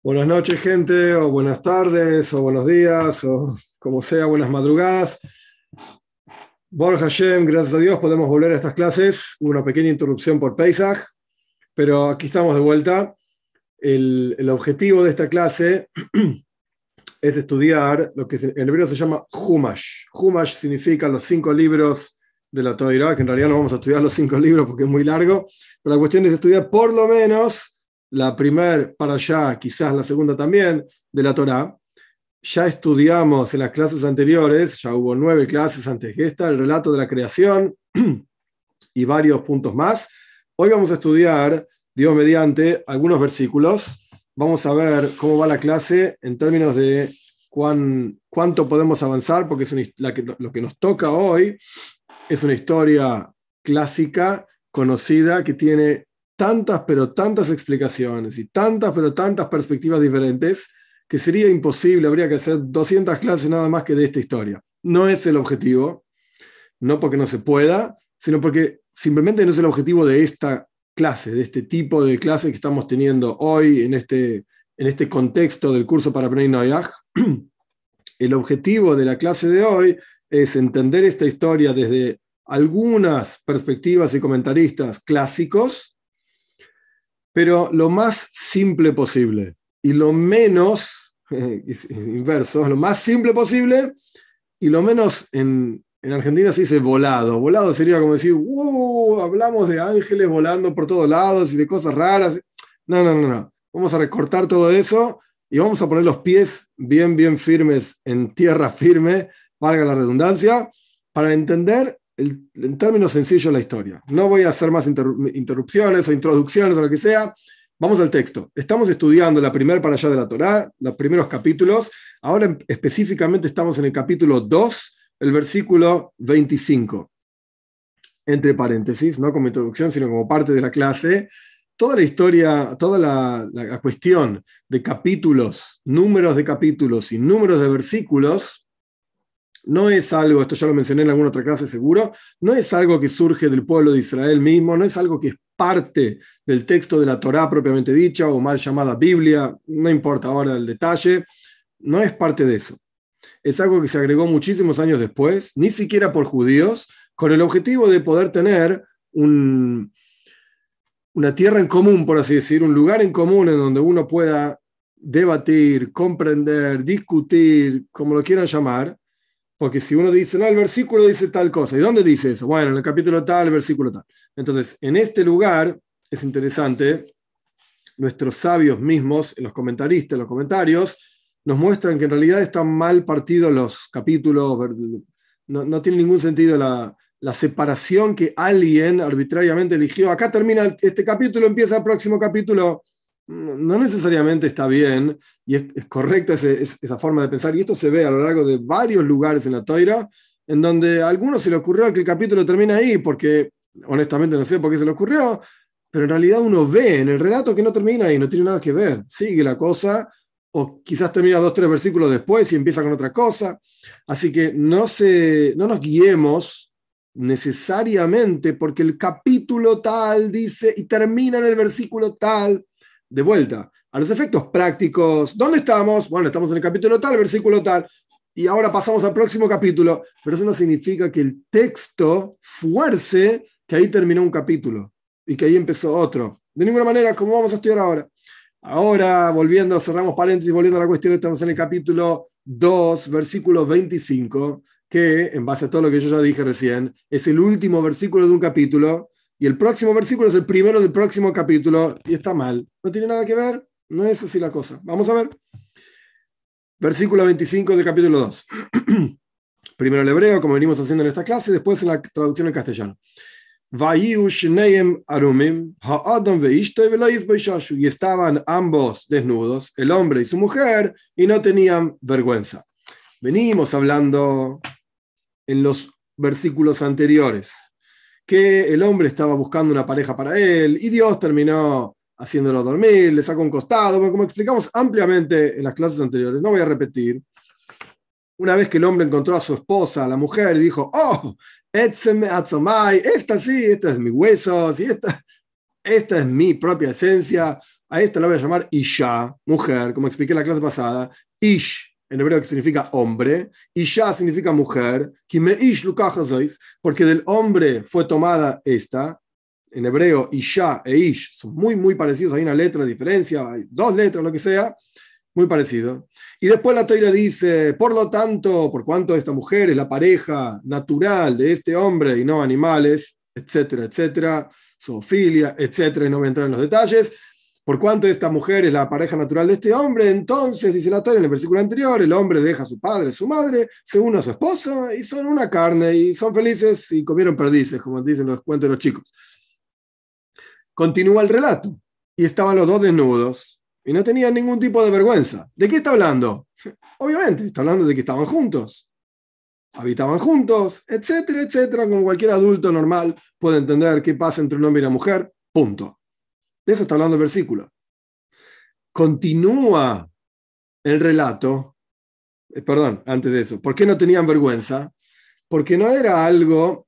Buenas noches, gente, o buenas tardes, o buenos días, o como sea, buenas madrugadas. Borja Hashem, gracias a Dios podemos volver a estas clases. Una pequeña interrupción por Pesach, pero aquí estamos de vuelta. El, el objetivo de esta clase es estudiar lo que en hebreo se llama Humash. Humash significa los cinco libros de la Torah, que en realidad no vamos a estudiar los cinco libros porque es muy largo, pero la cuestión es estudiar por lo menos la primera para allá, quizás la segunda también, de la Torah. Ya estudiamos en las clases anteriores, ya hubo nueve clases antes que esta, el relato de la creación y varios puntos más. Hoy vamos a estudiar, Dios mediante, algunos versículos. Vamos a ver cómo va la clase en términos de cuán, cuánto podemos avanzar, porque es lo que nos toca hoy es una historia clásica, conocida, que tiene tantas, pero tantas explicaciones y tantas, pero tantas perspectivas diferentes, que sería imposible, habría que hacer 200 clases nada más que de esta historia. No es el objetivo, no porque no se pueda, sino porque simplemente no es el objetivo de esta clase, de este tipo de clase que estamos teniendo hoy en este, en este contexto del curso para Bnei Noyaj. El objetivo de la clase de hoy es entender esta historia desde algunas perspectivas y comentaristas clásicos, pero lo más simple posible y lo menos, inverso, lo más simple posible y lo menos en, en Argentina se dice volado. Volado sería como decir, uh, hablamos de ángeles volando por todos lados y de cosas raras. No, no, no, no. Vamos a recortar todo eso y vamos a poner los pies bien, bien firmes en tierra firme, valga la redundancia, para entender en términos sencillos la historia. No voy a hacer más interrupciones o introducciones o lo que sea. Vamos al texto. Estamos estudiando la primera para allá de la Torá, los primeros capítulos. Ahora específicamente estamos en el capítulo 2, el versículo 25. Entre paréntesis, no como introducción, sino como parte de la clase. Toda la historia, toda la, la cuestión de capítulos, números de capítulos y números de versículos no es algo, esto ya lo mencioné en alguna otra clase seguro, no es algo que surge del pueblo de Israel mismo, no es algo que es parte del texto de la Torá propiamente dicha o mal llamada Biblia, no importa ahora el detalle, no es parte de eso. Es algo que se agregó muchísimos años después, ni siquiera por judíos, con el objetivo de poder tener un, una tierra en común, por así decir, un lugar en común en donde uno pueda debatir, comprender, discutir, como lo quieran llamar, porque si uno dice, no, el versículo dice tal cosa, ¿y dónde dice eso? Bueno, en el capítulo tal, el versículo tal. Entonces, en este lugar es interesante, nuestros sabios mismos, los comentaristas, los comentarios, nos muestran que en realidad están mal partidos los capítulos, no, no tiene ningún sentido la, la separación que alguien arbitrariamente eligió. Acá termina este capítulo, empieza el próximo capítulo no necesariamente está bien y es, correcta esa forma de pensar. Y esto se ve a lo largo de varios lugares en la toira, en donde a algunos se le ocurrió que el capítulo termina ahí, porque honestamente no sé por qué se le ocurrió, pero en realidad uno ve en el relato que no termina ahí, no tiene nada que ver. Sigue la cosa, o quizás termina dos, tres versículos después y empieza con otra cosa. Así que no, se, no nos guiemos necesariamente porque el capítulo tal dice y termina en el versículo tal de vuelta, a los efectos prácticos, ¿dónde estamos? Bueno, estamos en el capítulo tal, versículo tal, y ahora pasamos al próximo capítulo, pero eso no significa que el texto fuerce que ahí terminó un capítulo y que ahí empezó otro. De ninguna manera, como vamos a estudiar ahora. Ahora, volviendo, cerramos paréntesis, volviendo a la cuestión, estamos en el capítulo 2, versículo 25, que, en base a todo lo que yo ya dije recién, es el último versículo de un capítulo y el próximo versículo es el primero del próximo capítulo y está mal. No tiene nada que ver, no es así la cosa. Vamos a ver. Versículo 25 del capítulo 2. Primero el hebreo, como venimos haciendo en esta clase, después en la traducción en castellano. Y estaban ambos desnudos, el hombre y su mujer, y no tenían vergüenza. Venimos hablando en los versículos anteriores que el hombre estaba buscando una pareja para él y Dios terminó haciéndolo dormir, le sacó un costado, como explicamos ampliamente en las clases anteriores, no voy a repetir. Una vez que el hombre encontró a su esposa, la mujer, y dijo, oh, esta sí, esta es mi hueso, y esta, esta es mi propia esencia, A esta la voy a llamar Isha, mujer, como expliqué en la clase pasada. Ish, en hebreo que significa hombre. Isha significa mujer. Porque del hombre fue tomada esta. En hebreo, Isha e Ish son muy, muy parecidos. Hay una letra de diferencia, hay dos letras, lo que sea. Muy parecido. Y después la Toira dice, por lo tanto, por cuanto esta mujer es la pareja natural de este hombre y no animales, etcétera, etcétera, zoofilia, etcétera, y no voy a entrar en los detalles, por cuanto esta mujer es la pareja natural de este hombre, entonces, dice la Toira en el versículo anterior, el hombre deja a su padre, a su madre, se une a su esposo y son una carne y son felices y comieron perdices, como dicen los cuentos de los chicos. Continúa el relato y estaban los dos desnudos y no tenían ningún tipo de vergüenza. ¿De qué está hablando? Obviamente, está hablando de que estaban juntos, habitaban juntos, etcétera, etcétera, como cualquier adulto normal puede entender qué pasa entre un hombre y una mujer, punto. De eso está hablando el versículo. Continúa el relato, eh, perdón, antes de eso, ¿por qué no tenían vergüenza? Porque no era algo,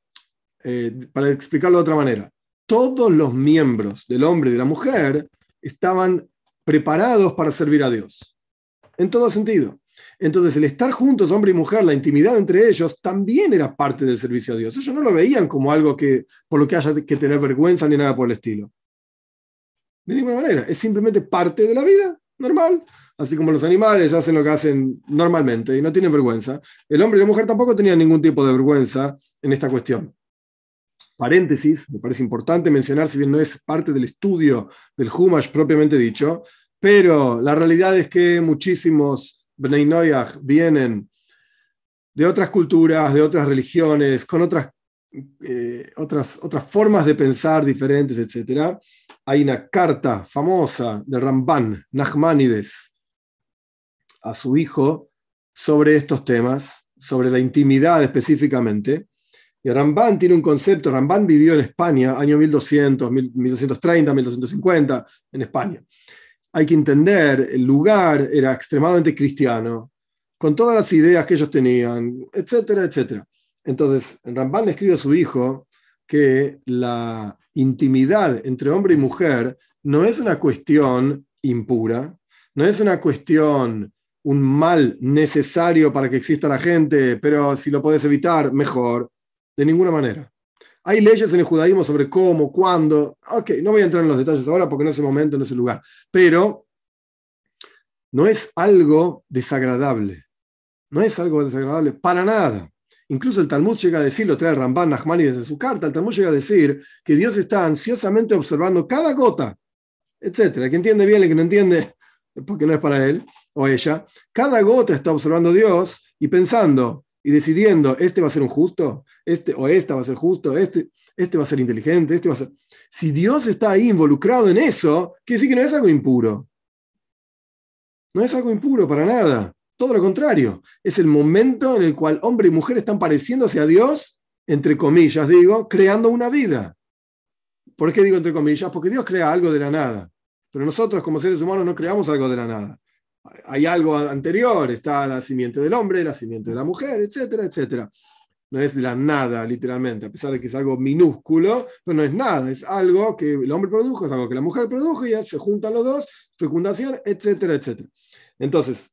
eh, para explicarlo de otra manera, todos los miembros del hombre y de la mujer estaban preparados para servir a Dios. En todo sentido. Entonces, el estar juntos, hombre y mujer, la intimidad entre ellos, también era parte del servicio a Dios. Ellos no lo veían como algo que, por lo que haya que tener vergüenza ni nada por el estilo. De ninguna manera. Es simplemente parte de la vida normal. Así como los animales hacen lo que hacen normalmente y no tienen vergüenza. El hombre y la mujer tampoco tenían ningún tipo de vergüenza en esta cuestión paréntesis, me parece importante mencionar, si bien no es parte del estudio del Humash propiamente dicho, pero la realidad es que muchísimos Bnei Noyach vienen de otras culturas, de otras religiones, con otras, eh, otras, otras formas de pensar diferentes, etc. Hay una carta famosa de Ramban, Nachmanides, a su hijo sobre estos temas, sobre la intimidad específicamente, y Ramban tiene un concepto, Ramban vivió en España, año 1200, 1230, 1250, en España. Hay que entender, el lugar era extremadamente cristiano, con todas las ideas que ellos tenían, etcétera, etcétera. Entonces, Ramban le escribe a su hijo que la intimidad entre hombre y mujer no es una cuestión impura, no es una cuestión, un mal necesario para que exista la gente, pero si lo puedes evitar, mejor de ninguna manera. Hay leyes en el judaísmo sobre cómo, cuándo. Ok, no voy a entrar en los detalles ahora porque no es el momento, no es el lugar. Pero no es algo desagradable. No es algo desagradable para nada. Incluso el Talmud llega a decir, lo trae Ramban Nachmani desde su carta, el Talmud llega a decir que Dios está ansiosamente observando cada gota, etcétera. El que entiende bien, el que no entiende, porque no es para él o ella, cada gota está observando Dios y pensando, y decidiendo, este va a ser un justo, este o esta va a ser justo, este, este va a ser inteligente, este va a ser... Si Dios está ahí involucrado en eso, quiere decir que no es algo impuro. No es algo impuro para nada. Todo lo contrario. Es el momento en el cual hombre y mujer están pareciéndose a Dios, entre comillas digo, creando una vida. ¿Por qué digo entre comillas? Porque Dios crea algo de la nada. Pero nosotros como seres humanos no creamos algo de la nada hay algo anterior, está la simiente del hombre, la simiente de la mujer, etcétera, etcétera. No es la nada, literalmente, a pesar de que es algo minúsculo, pero no es nada, es algo que el hombre produjo, es algo que la mujer produjo y ya se juntan los dos, fecundación, etcétera, etcétera. Entonces,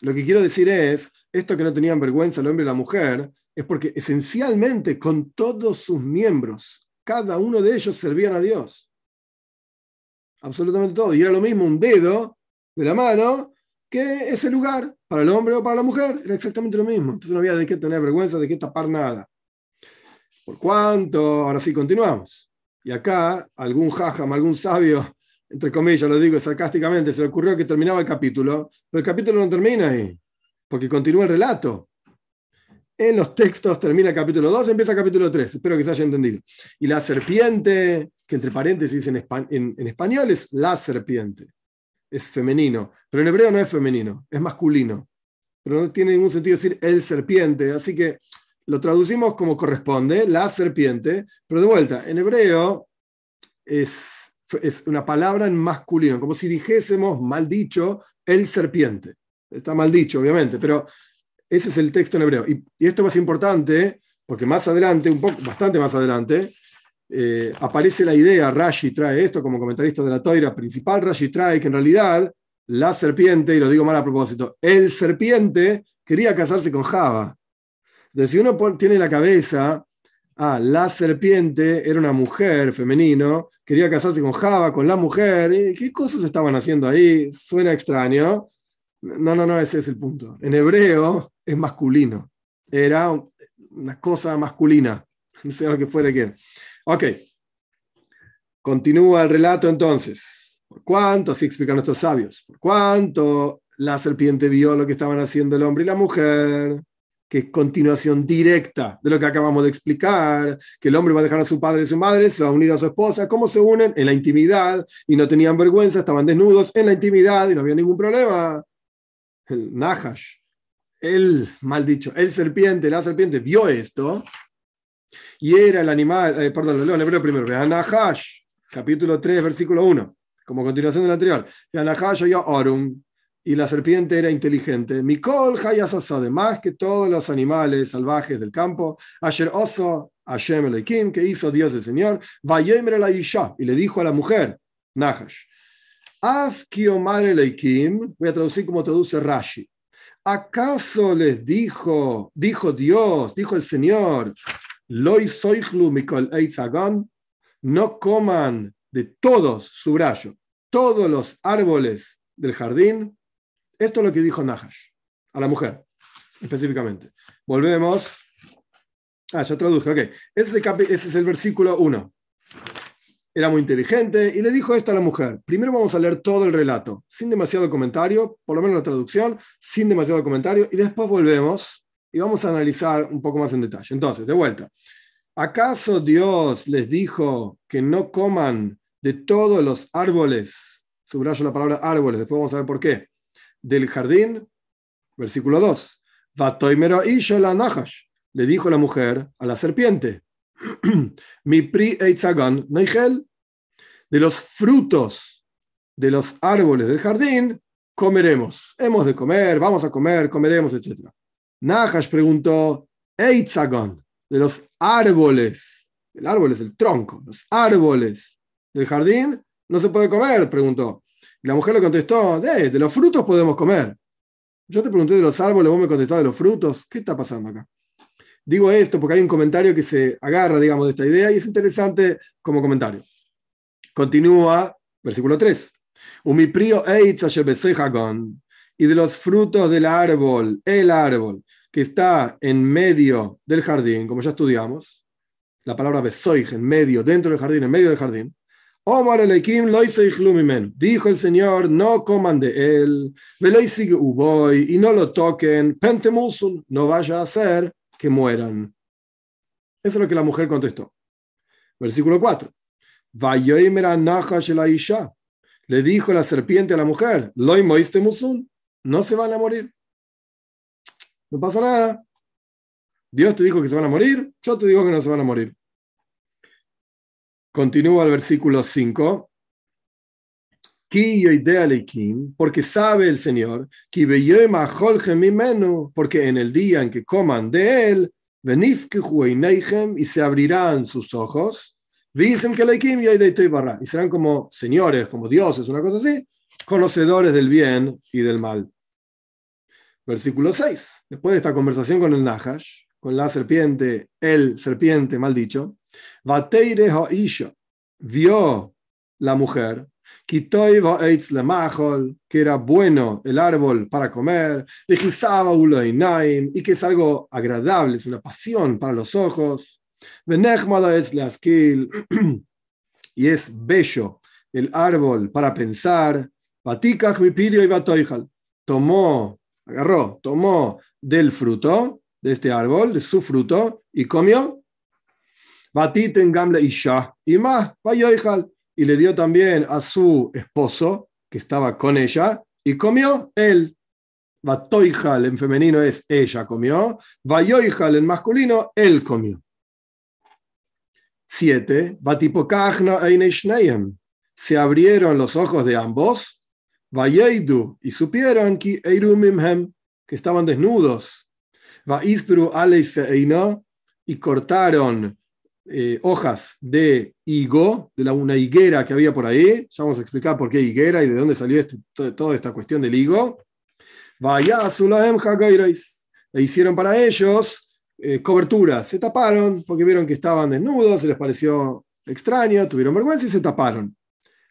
lo que quiero decir es, esto que no tenían vergüenza el hombre y la mujer, es porque esencialmente con todos sus miembros, cada uno de ellos servían a Dios. Absolutamente todo. Y era lo mismo un dedo de la mano que ese lugar, para el hombre o para la mujer, era exactamente lo mismo. Entonces no había de qué tener vergüenza, de qué tapar nada. Por cuánto, ahora sí continuamos. Y acá algún jajam, algún sabio, entre comillas, lo digo sarcásticamente, se le ocurrió que terminaba el capítulo, pero el capítulo no termina ahí, porque continúa el relato. En los textos termina el capítulo 2, empieza el capítulo 3, espero que se haya entendido. Y la serpiente, que entre paréntesis en, en español es la serpiente es femenino, pero en hebreo no es femenino, es masculino. Pero no tiene ningún sentido decir el serpiente, así que lo traducimos como corresponde, la serpiente, pero de vuelta, en hebreo es, es una palabra en masculino, como si dijésemos mal dicho el serpiente. Está mal dicho, obviamente, pero ese es el texto en hebreo. Y, y esto es más importante porque más adelante, un poco, bastante más adelante, eh, aparece la idea, Rashi trae esto como comentarista de la toira principal, Rashi trae que en realidad la serpiente, y lo digo mal a propósito, el serpiente quería casarse con Java. Entonces, si uno tiene la cabeza, ah, la serpiente era una mujer femenino, quería casarse con Java, con la mujer, ¿qué cosas estaban haciendo ahí? Suena extraño. No, no, no, ese es el punto. En hebreo es masculino. Era una cosa masculina, sé lo que fuera que. Ok. Continúa el relato entonces. ¿Por cuánto? Así explican nuestros sabios. ¿Por cuánto la serpiente vio lo que estaban haciendo el hombre y la mujer? que es continuación directa de lo que acabamos de explicar, que el hombre va a dejar a su padre y su madre, se va a unir a su esposa, ¿cómo se unen? En la intimidad, y no tenían vergüenza, estaban desnudos en la intimidad y no había ningún problema. El Nahash, el, mal dicho, el serpiente, la serpiente vio esto, y era el animal, eh, perdón, lo leo en hebreo primero, Nahash, capítulo 3, versículo 1, como continuación del anterior, Nahash ya Orum, y la serpiente era inteligente. Mikol Hayasasade, más que todos los animales salvajes del campo. Asher Oso, Hashem Elohim, que hizo Dios el Señor. Vayemer la Isha, y le dijo a la mujer, Nahash. Af Kiomar voy a traducir como traduce Rashi. ¿Acaso les dijo, dijo Dios, dijo el Señor, Loi Soichlu Mikol Eitzagon, no coman de todos su brazo, todos los árboles del jardín, esto es lo que dijo Nahash a la mujer, específicamente. Volvemos. Ah, ya traduje, ok. Ese es el versículo 1. Era muy inteligente y le dijo esto a la mujer. Primero vamos a leer todo el relato, sin demasiado comentario, por lo menos la traducción, sin demasiado comentario, y después volvemos y vamos a analizar un poco más en detalle. Entonces, de vuelta. ¿Acaso Dios les dijo que no coman de todos los árboles? Subrayo la palabra árboles, después vamos a ver por qué del jardín, versículo 2. Le dijo la mujer a la serpiente, mi pri de los frutos de los árboles del jardín, comeremos. Hemos de comer, vamos a comer, comeremos, etc. Nahash preguntó, Eitzagon, de los árboles, el árbol es el tronco, los árboles del jardín, no se puede comer, preguntó. Y la mujer le contestó, de, de los frutos podemos comer. Yo te pregunté de los árboles, vos me contestaste de los frutos. ¿Qué está pasando acá? Digo esto porque hay un comentario que se agarra, digamos, de esta idea y es interesante como comentario. Continúa, versículo 3. Y de los frutos del árbol, el árbol que está en medio del jardín, como ya estudiamos, la palabra besoij, en medio, dentro del jardín, en medio del jardín, Omar Dijo el Señor, no coman de él, y no lo toquen, pentemusun, no vaya a ser que mueran. Eso es lo que la mujer contestó. Versículo 4. Le dijo la serpiente a la mujer, no se van a morir. No pasa nada. Dios te dijo que se van a morir, yo te digo que no se van a morir. Continúa el versículo 5. Porque sabe el Señor, porque en el día en que coman de él, y se abrirán sus ojos, y serán como señores, como dioses, una cosa así, conocedores del bien y del mal. Versículo 6. Después de esta conversación con el Nahash, con la serpiente, el serpiente mal dicho, Vateire vio la mujer, que era bueno el árbol para comer, y que es algo agradable, es una pasión para los ojos, y es bello el árbol para pensar, tomó, agarró, tomó del fruto de este árbol, de su fruto, y comió. Batiten Gamle Isha, y más, y le dio también a su esposo, que estaba con ella, y comió él. Batoijal en femenino es ella comió, Vayoijal en masculino, él comió. Siete, Batipokachna se abrieron los ojos de ambos, Vayeidu, y supieron que que estaban desnudos, y cortaron eh, hojas de higo, de una higuera que había por ahí. Ya vamos a explicar por qué higuera y de dónde salió este, toda esta cuestión del higo. E hicieron para ellos eh, coberturas. Se taparon porque vieron que estaban desnudos, se les pareció extraño, tuvieron vergüenza y se taparon.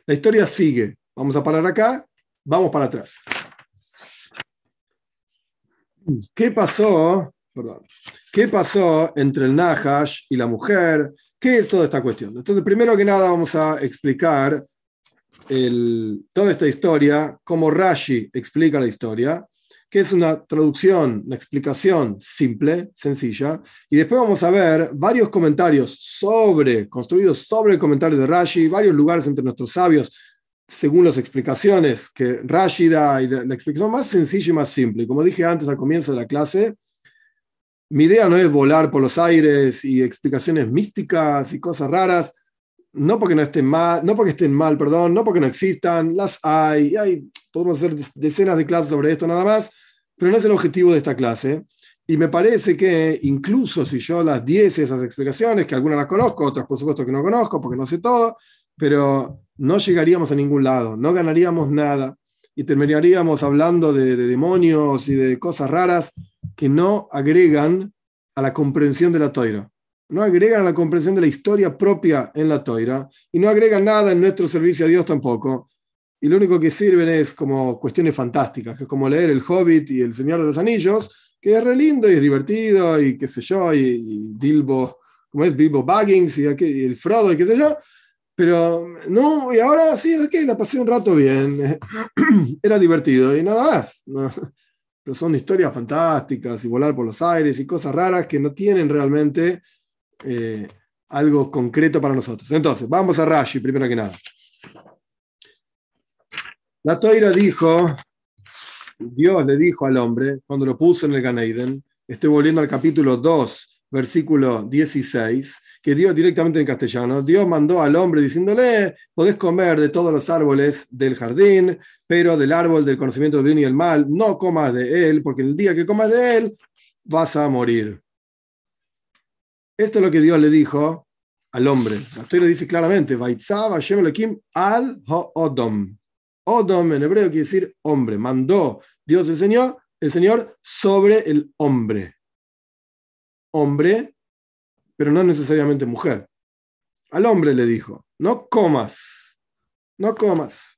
La historia sigue. Vamos a parar acá, vamos para atrás. ¿Qué pasó? Perdón. ¿Qué pasó entre el Nahash y la mujer? ¿Qué es toda esta cuestión? Entonces, primero que nada, vamos a explicar toda esta historia, cómo Rashi explica la historia, que es una traducción, una explicación simple, sencilla, y después vamos a ver varios comentarios sobre, construidos sobre el comentario de Rashi, varios lugares entre nuestros sabios, según las explicaciones que Rashi da, y la, la explicación más sencilla y más simple. Como dije antes al comienzo de la clase, mi idea no es volar por los aires y explicaciones místicas y cosas raras, no porque no estén mal, no porque estén mal, perdón, no porque no existan, las hay, hay, podemos hacer decenas de clases sobre esto nada más, pero no es el objetivo de esta clase. Y me parece que incluso si yo las diese esas explicaciones, que algunas las conozco, otras por supuesto que no conozco porque no sé todo, pero no llegaríamos a ningún lado, no ganaríamos nada y terminaríamos hablando de, demonios y de cosas raras que no agregan a la comprensión de la toira. No agregan a la comprensión de la historia propia en la toira y no agregan nada en nuestro servicio a Dios tampoco. Y lo único que sirven es como cuestiones fantásticas, que es como leer El Hobbit y El Señor de los Anillos, que es re lindo y es divertido y qué sé yo, y, Bilbo, como es Bilbo Baggins y, y el Frodo y qué sé yo, pero no, y ahora sí, es que la pasé un rato bien. Era divertido y nada más. Pero son historias fantásticas y volar por los aires y cosas raras que no tienen realmente eh, algo concreto para nosotros. Entonces, vamos a Rashi primero que nada. La Toira dijo, Dios le dijo al hombre, cuando lo puso en el Ganeiden, estoy volviendo al capítulo 2, versículo 16, que Dios directamente en castellano, Dios mandó al hombre diciéndole, podés comer de todos los árboles del jardín, pero del árbol del conocimiento del bien y el mal, no comas de él, porque el día que comas de él, vas a morir. Esto es lo que Dios le dijo al hombre. La historia dice claramente, al Odom. Odom en hebreo quiere decir hombre. Mandó Dios el Señor, el Señor sobre el hombre. Hombre pero no necesariamente mujer. Al hombre le dijo, no comas, no comas.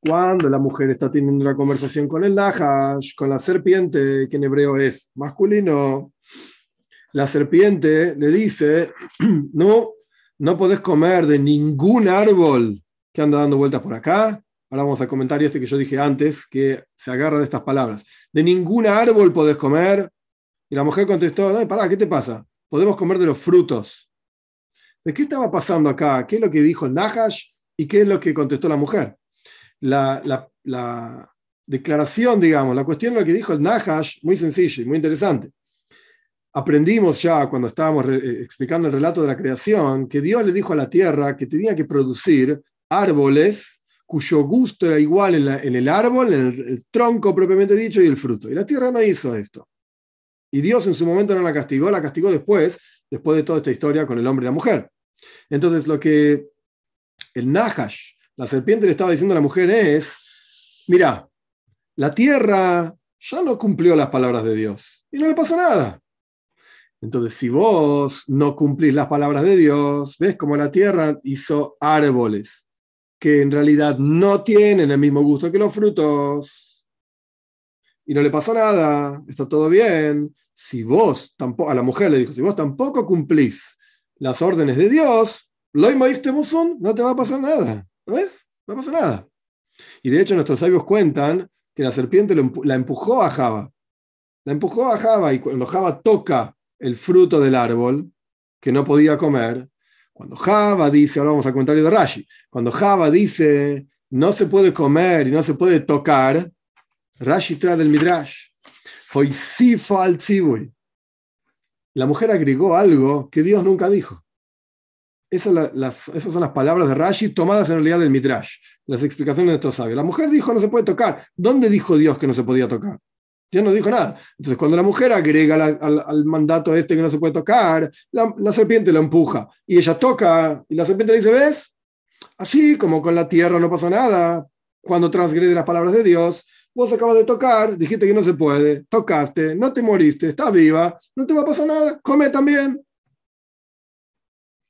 Cuando la mujer está teniendo una conversación con el Nahash, con la serpiente, que en hebreo es masculino, la serpiente le dice, no, no podés comer de ningún árbol que anda dando vueltas por acá. Ahora vamos al comentario este que yo dije antes, que se agarra de estas palabras. De ningún árbol podés comer. Y la mujer contestó, pará, ¿qué te pasa? Podemos comer de los frutos. ¿De qué estaba pasando acá? ¿Qué es lo que dijo Nahash y qué es lo que contestó la mujer? La, declaración, digamos, la cuestión de lo que dijo el Nahash, muy sencilla y muy interesante. Aprendimos ya cuando estábamos eh, explicando el relato de la creación que Dios le dijo a la tierra que tenía que producir árboles cuyo gusto era igual en, el árbol, en el tronco propiamente dicho y el fruto. Y la tierra no hizo esto. Y Dios en su momento no la castigó, la castigó después, después de toda esta historia con el hombre y la mujer. Entonces lo que el Nahash, la serpiente le estaba diciendo a la mujer es, mira, la tierra ya no cumplió las palabras de Dios y no le pasó nada. Entonces, si vos no cumplís las palabras de Dios, ves como la tierra hizo árboles que en realidad no tienen el mismo gusto que los frutos y no le pasó nada, está todo bien. Si vos tampoco, a la mujer le dijo, si vos tampoco cumplís las órdenes de Dios, lo no te va a pasar nada. ¿No ves? No pasa nada. Y de hecho nuestros sabios cuentan que la serpiente la empujó a Java. La empujó a Java y cuando Java toca el fruto del árbol que no podía comer, cuando Java dice, ahora vamos a comentario de Rashi, cuando Java dice no se puede comer y no se puede tocar, Rashi trae del Midrash. Al La mujer agregó algo que Dios nunca dijo. Esas, son las palabras de Rashi tomadas en realidad del Midrash, las explicaciones de nuestros sabios. La mujer dijo no se puede tocar. ¿Dónde dijo Dios que no se podía tocar? Dios no dijo nada. Entonces, cuando la mujer agrega al, mandato este que no se puede tocar, la, la, serpiente la empuja y ella toca y la serpiente le dice, ¿ves? Así como con la tierra no pasa nada, cuando transgrede las palabras de Dios, vos acabas de tocar, dijiste que no se puede, tocaste, no te moriste, estás viva, no te va a pasar nada, come también.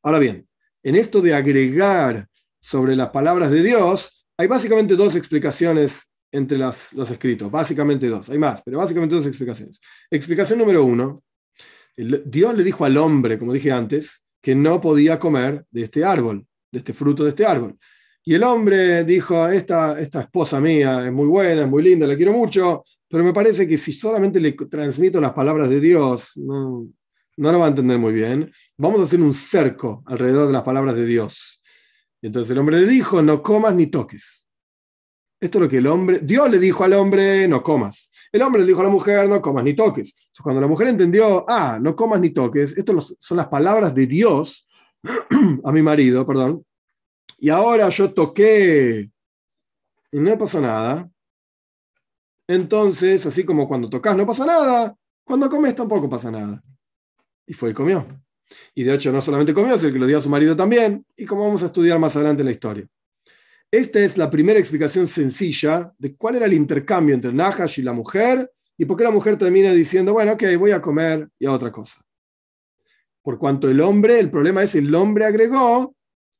Ahora bien, en esto de agregar sobre las palabras de Dios, hay básicamente dos explicaciones entre los escritos, básicamente dos, hay más, pero básicamente dos explicaciones. Explicación número uno, Dios le dijo al hombre, como dije antes, que no podía comer de este árbol, de este fruto de este árbol. Y el hombre dijo, esta, esta esposa mía es muy buena, es muy linda, la quiero mucho, pero me parece que si solamente le transmito las palabras de Dios, no, no lo va a entender muy bien. Vamos a hacer un cerco alrededor de las palabras de Dios. Entonces el hombre le dijo, no comas ni toques. Esto es lo que el hombre, Dios le dijo al hombre, no comas. El hombre le dijo a la mujer, no comas ni toques. cuando la mujer entendió, ah, no comas ni toques, estas son las palabras de Dios a mi marido, perdón. Y ahora yo toqué y no pasó nada. Entonces, así como cuando tocas no pasa nada, cuando comes tampoco pasa nada. Y fue y comió. Y de hecho no solamente comió, sino que lo dio a su marido también, y como vamos a estudiar más adelante la historia. Esta es la primera explicación sencilla de cuál era el intercambio entre Nahash y la mujer, y por qué la mujer termina diciendo, bueno, ok, voy a comer y a otra cosa. Por cuanto el hombre, el problema es el hombre agregó,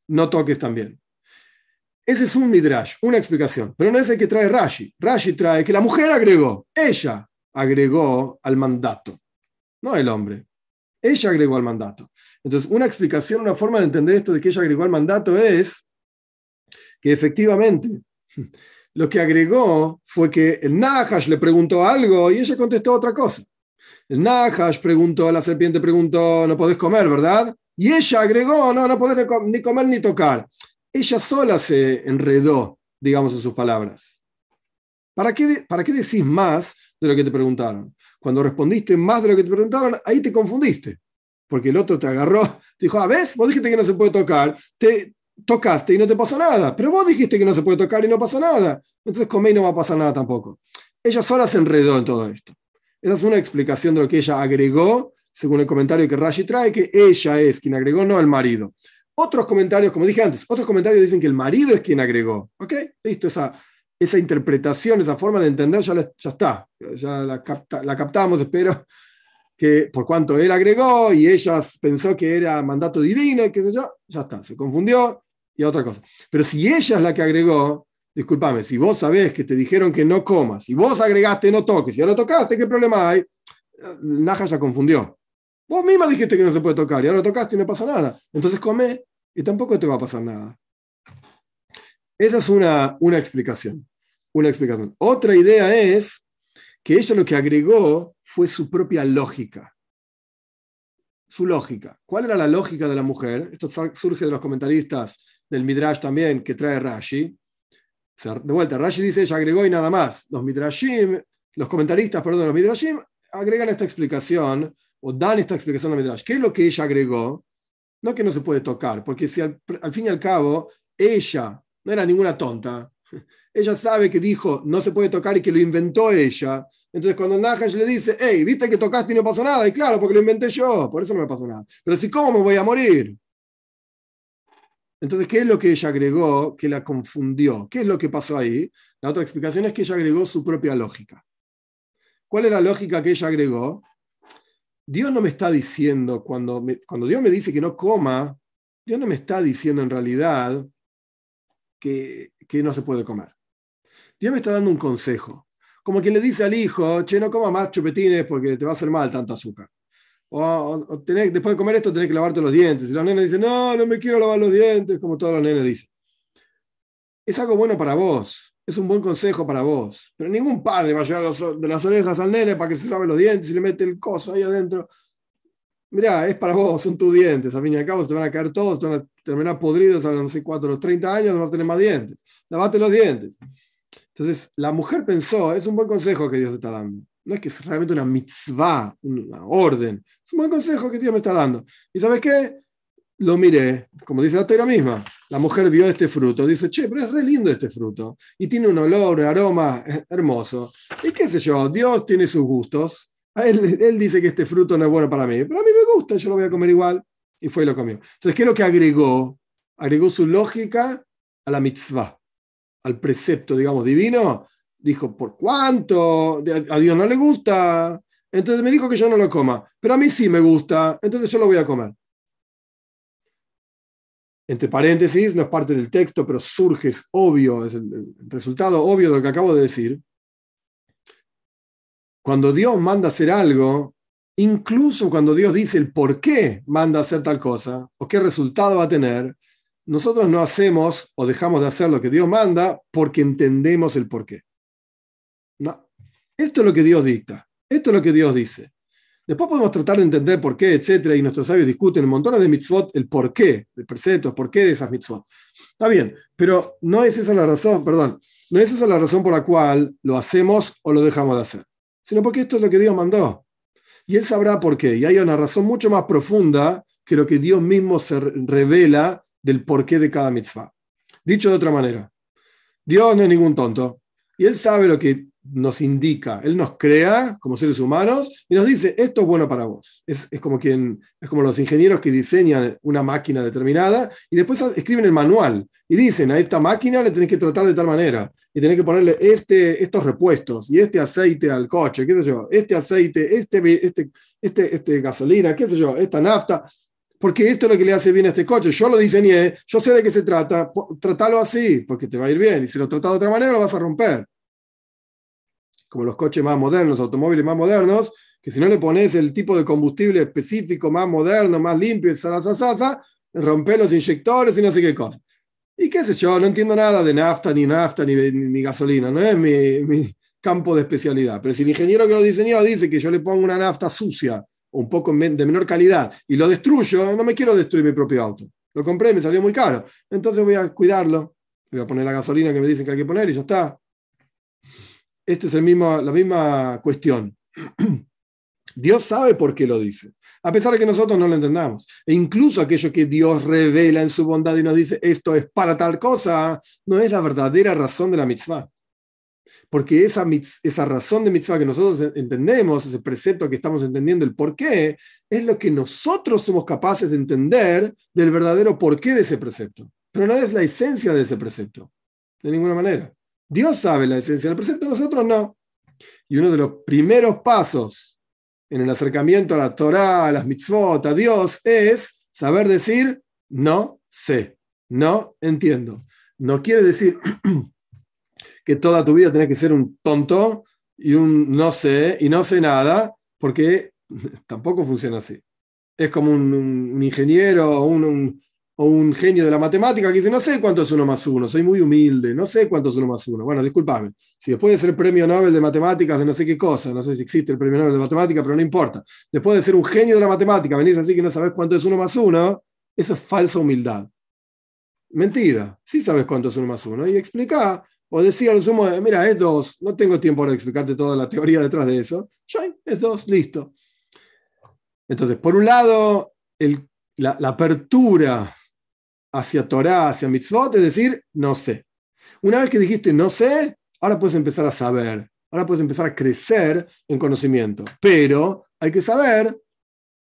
no toques también. Ese es un midrash, una explicación, pero no es el que trae Rashi. Rashi trae que la mujer agregó, ella agregó al mandato, no el hombre. Ella agregó al mandato. Entonces, una explicación, una forma de entender esto de que ella agregó al mandato es que efectivamente lo que agregó fue que el Nahash le preguntó algo y ella contestó otra cosa. El Nahash preguntó, la serpiente preguntó, no podés comer, ¿verdad? Y ella agregó, no, no podés ni comer ni tocar. Ella sola se enredó, digamos, en sus palabras. ¿Para qué, ¿Para qué decís más de lo que te preguntaron? Cuando respondiste más de lo que te preguntaron, ahí te confundiste. Porque el otro te agarró, te dijo, ah, ¿ves? Vos dijiste que no se puede tocar, te tocaste y no te pasó nada. Pero vos dijiste que no se puede tocar y no pasa nada. Entonces comé y no va a pasar nada tampoco. Ella sola se enredó en todo esto. Esa es una explicación de lo que ella agregó, según el comentario que Rashi trae, que ella es quien agregó, no el marido. Otros comentarios, como dije antes, otros comentarios dicen que el marido es quien agregó. ¿Ok? Listo, esa, esa interpretación, esa forma de entender ya, ya está, ya la, la captamos, espero que por cuanto él agregó y ella pensó que era mandato divino y qué sé yo, ya está, se confundió y otra cosa. Pero si ella es la que agregó, discúlpame, si vos sabés que te dijeron que no comas, y vos agregaste no toques, y ahora tocaste, ¿qué problema hay? Naja ya confundió. Vos misma dijiste que no se puede tocar y ahora tocaste y no pasa nada. Entonces come y tampoco te va a pasar nada. Esa es una, una explicación. Una explicación. Otra idea es que ella lo que agregó fue su propia lógica. Su lógica. ¿Cuál era la lógica de la mujer? Esto surge de los comentaristas del Midrash también que trae Rashi. De vuelta, Rashi dice ella agregó y nada más. Los Midrashim, los comentaristas, perdón, los Midrashim agregan esta explicación o dan esta explicación al Midrash. ¿Qué es lo que ella agregó? No que no se puede tocar, porque si al, fin y al cabo ella no era ninguna tonta, ella sabe que dijo no se puede tocar y que lo inventó ella. Entonces cuando Nahash le dice, hey, viste que tocaste y no pasó nada, y claro, porque lo inventé yo, por eso no me pasó nada. Pero si, ¿cómo me voy a morir? Entonces, ¿qué es lo que ella agregó que la confundió? ¿Qué es lo que pasó ahí? La otra explicación es que ella agregó su propia lógica. ¿Cuál es la lógica que ella agregó? Dios no me está diciendo, cuando, cuando Dios me dice que no coma, Dios no me está diciendo en realidad que, que no se puede comer. Dios me está dando un consejo. Como quien le dice al hijo, che, no coma más chupetines porque te va a hacer mal tanto azúcar. O, después de comer esto tenés que lavarte los dientes. Y los nenes dicen, no, no me quiero lavar los dientes, como todos los nenes dicen. Es algo bueno para vos, es un buen consejo para vos. Pero ningún padre va a llevar de las orejas al nene para que se lave los dientes y le mete el coso ahí adentro. Mirá, es para vos, son tus dientes. A fin y al cabo se te van a caer todos, te van a terminar podridos a no los 30 años no vas a tener más dientes. Lavate los dientes. Entonces, la mujer pensó, es un buen consejo que Dios está dando. No es que es realmente una mitzvah, una orden. Es un buen consejo que Dios me está dando. ¿Y sabes qué? Lo miré, como dice la teoría misma, la mujer vio este fruto, dice, che, pero es re lindo este fruto, y tiene un olor, un aroma hermoso. Y qué sé yo, Dios tiene sus gustos. Él, él dice que este fruto no es bueno para mí, pero a mí me gusta, yo lo voy a comer igual. Y fue y lo comió. Entonces, ¿qué es lo que agregó? Agregó su lógica a la mitzvah, al precepto, digamos, divino. Dijo, ¿por cuánto? A Dios no le gusta. Entonces me dijo que yo no lo coma, pero a mí sí me gusta, entonces yo lo voy a comer entre paréntesis, no es parte del texto, pero surge, es obvio, es el, resultado obvio de lo que acabo de decir. Cuando Dios manda hacer algo, incluso cuando Dios dice el por qué manda hacer tal cosa o qué resultado va a tener, nosotros no hacemos o dejamos de hacer lo que Dios manda porque entendemos el por qué. No. Esto es lo que Dios dicta. Esto es lo que Dios dice. Después podemos tratar de entender por qué, etcétera, y nuestros sabios discuten en montones de mitzvot el por qué, de preceptos, por qué de esas mitzvot. Está bien, pero no es esa la razón, perdón, no es esa la razón por la cual lo hacemos o lo dejamos de hacer, sino porque esto es lo que Dios mandó. Y Él sabrá por qué. Y hay una razón mucho más profunda que lo que Dios mismo se revela del porqué de cada mitzvah. Dicho de otra manera, Dios no es ningún tonto. Y Él sabe lo que nos indica, Él nos crea como seres humanos y nos dice, esto es bueno para vos. Es, como, quien, es como los ingenieros que diseñan una máquina determinada y después escriben el manual y dicen, a esta máquina le tenés que tratar de tal manera y tenés que ponerle este, estos repuestos y este aceite al coche, qué sé yo, este aceite, este, este, este, este gasolina, qué sé yo, esta nafta. Porque esto es lo que le hace bien a este coche. Yo lo diseñé, yo sé de qué se trata, tratalo así, porque te va a ir bien. Y si lo tratas de otra manera, lo vas a romper como los coches más modernos, automóviles más modernos, que si no le pones el tipo de combustible específico más moderno, más limpio, sasa, rompe los inyectores y no sé qué cosa. Y qué sé yo, no entiendo nada de nafta, ni nafta, ni, gasolina, no es mi, campo de especialidad. Pero si el ingeniero que lo diseñó dice que yo le pongo una nafta sucia, un poco de menor calidad, y lo destruyo, no me quiero destruir mi propio auto. Lo compré, me salió muy caro. Entonces voy a cuidarlo, voy a poner la gasolina que me dicen que hay que poner y ya está. Esta es el mismo, la misma cuestión. Dios sabe por qué lo dice, a pesar de que nosotros no lo entendamos. E incluso aquello que Dios revela en su bondad y nos dice esto es para tal cosa, no es la verdadera razón de la mitzvah. Porque esa, esa razón de mitzvah que nosotros entendemos, ese precepto que estamos entendiendo, el por qué, es lo que nosotros somos capaces de entender del verdadero porqué de ese precepto. Pero no es la esencia de ese precepto, de ninguna manera. Dios sabe la esencia del precepto, nosotros no. Y uno de los primeros pasos en el acercamiento a la Torah, a las mitzvot, a Dios, es saber decir, no sé, no entiendo. No quiere decir que toda tu vida tenés que ser un tonto y un no sé y no sé nada, porque tampoco funciona así. Es como un, ingeniero o un, o un genio de la matemática que dice, no sé cuánto es uno más uno, soy muy humilde, no sé cuánto es uno más uno. Bueno, discúlpame, si después de ser premio Nobel de matemáticas de no sé qué cosa, no sé si existe el premio Nobel de matemáticas, pero no importa, después de ser un genio de la matemática, venís así que no sabes cuánto es uno más uno, eso es falsa humildad. Mentira, sí sabes cuánto es uno más uno, y explica, o decía lo sumo, mira, es dos, no tengo tiempo para explicarte toda la teoría detrás de eso, es dos, listo. Entonces, por un lado, el, la apertura hacia Torah, hacia mitzvot, es decir, no sé. Una vez que dijiste no sé, ahora puedes empezar a saber, ahora puedes empezar a crecer en conocimiento. Pero hay que saber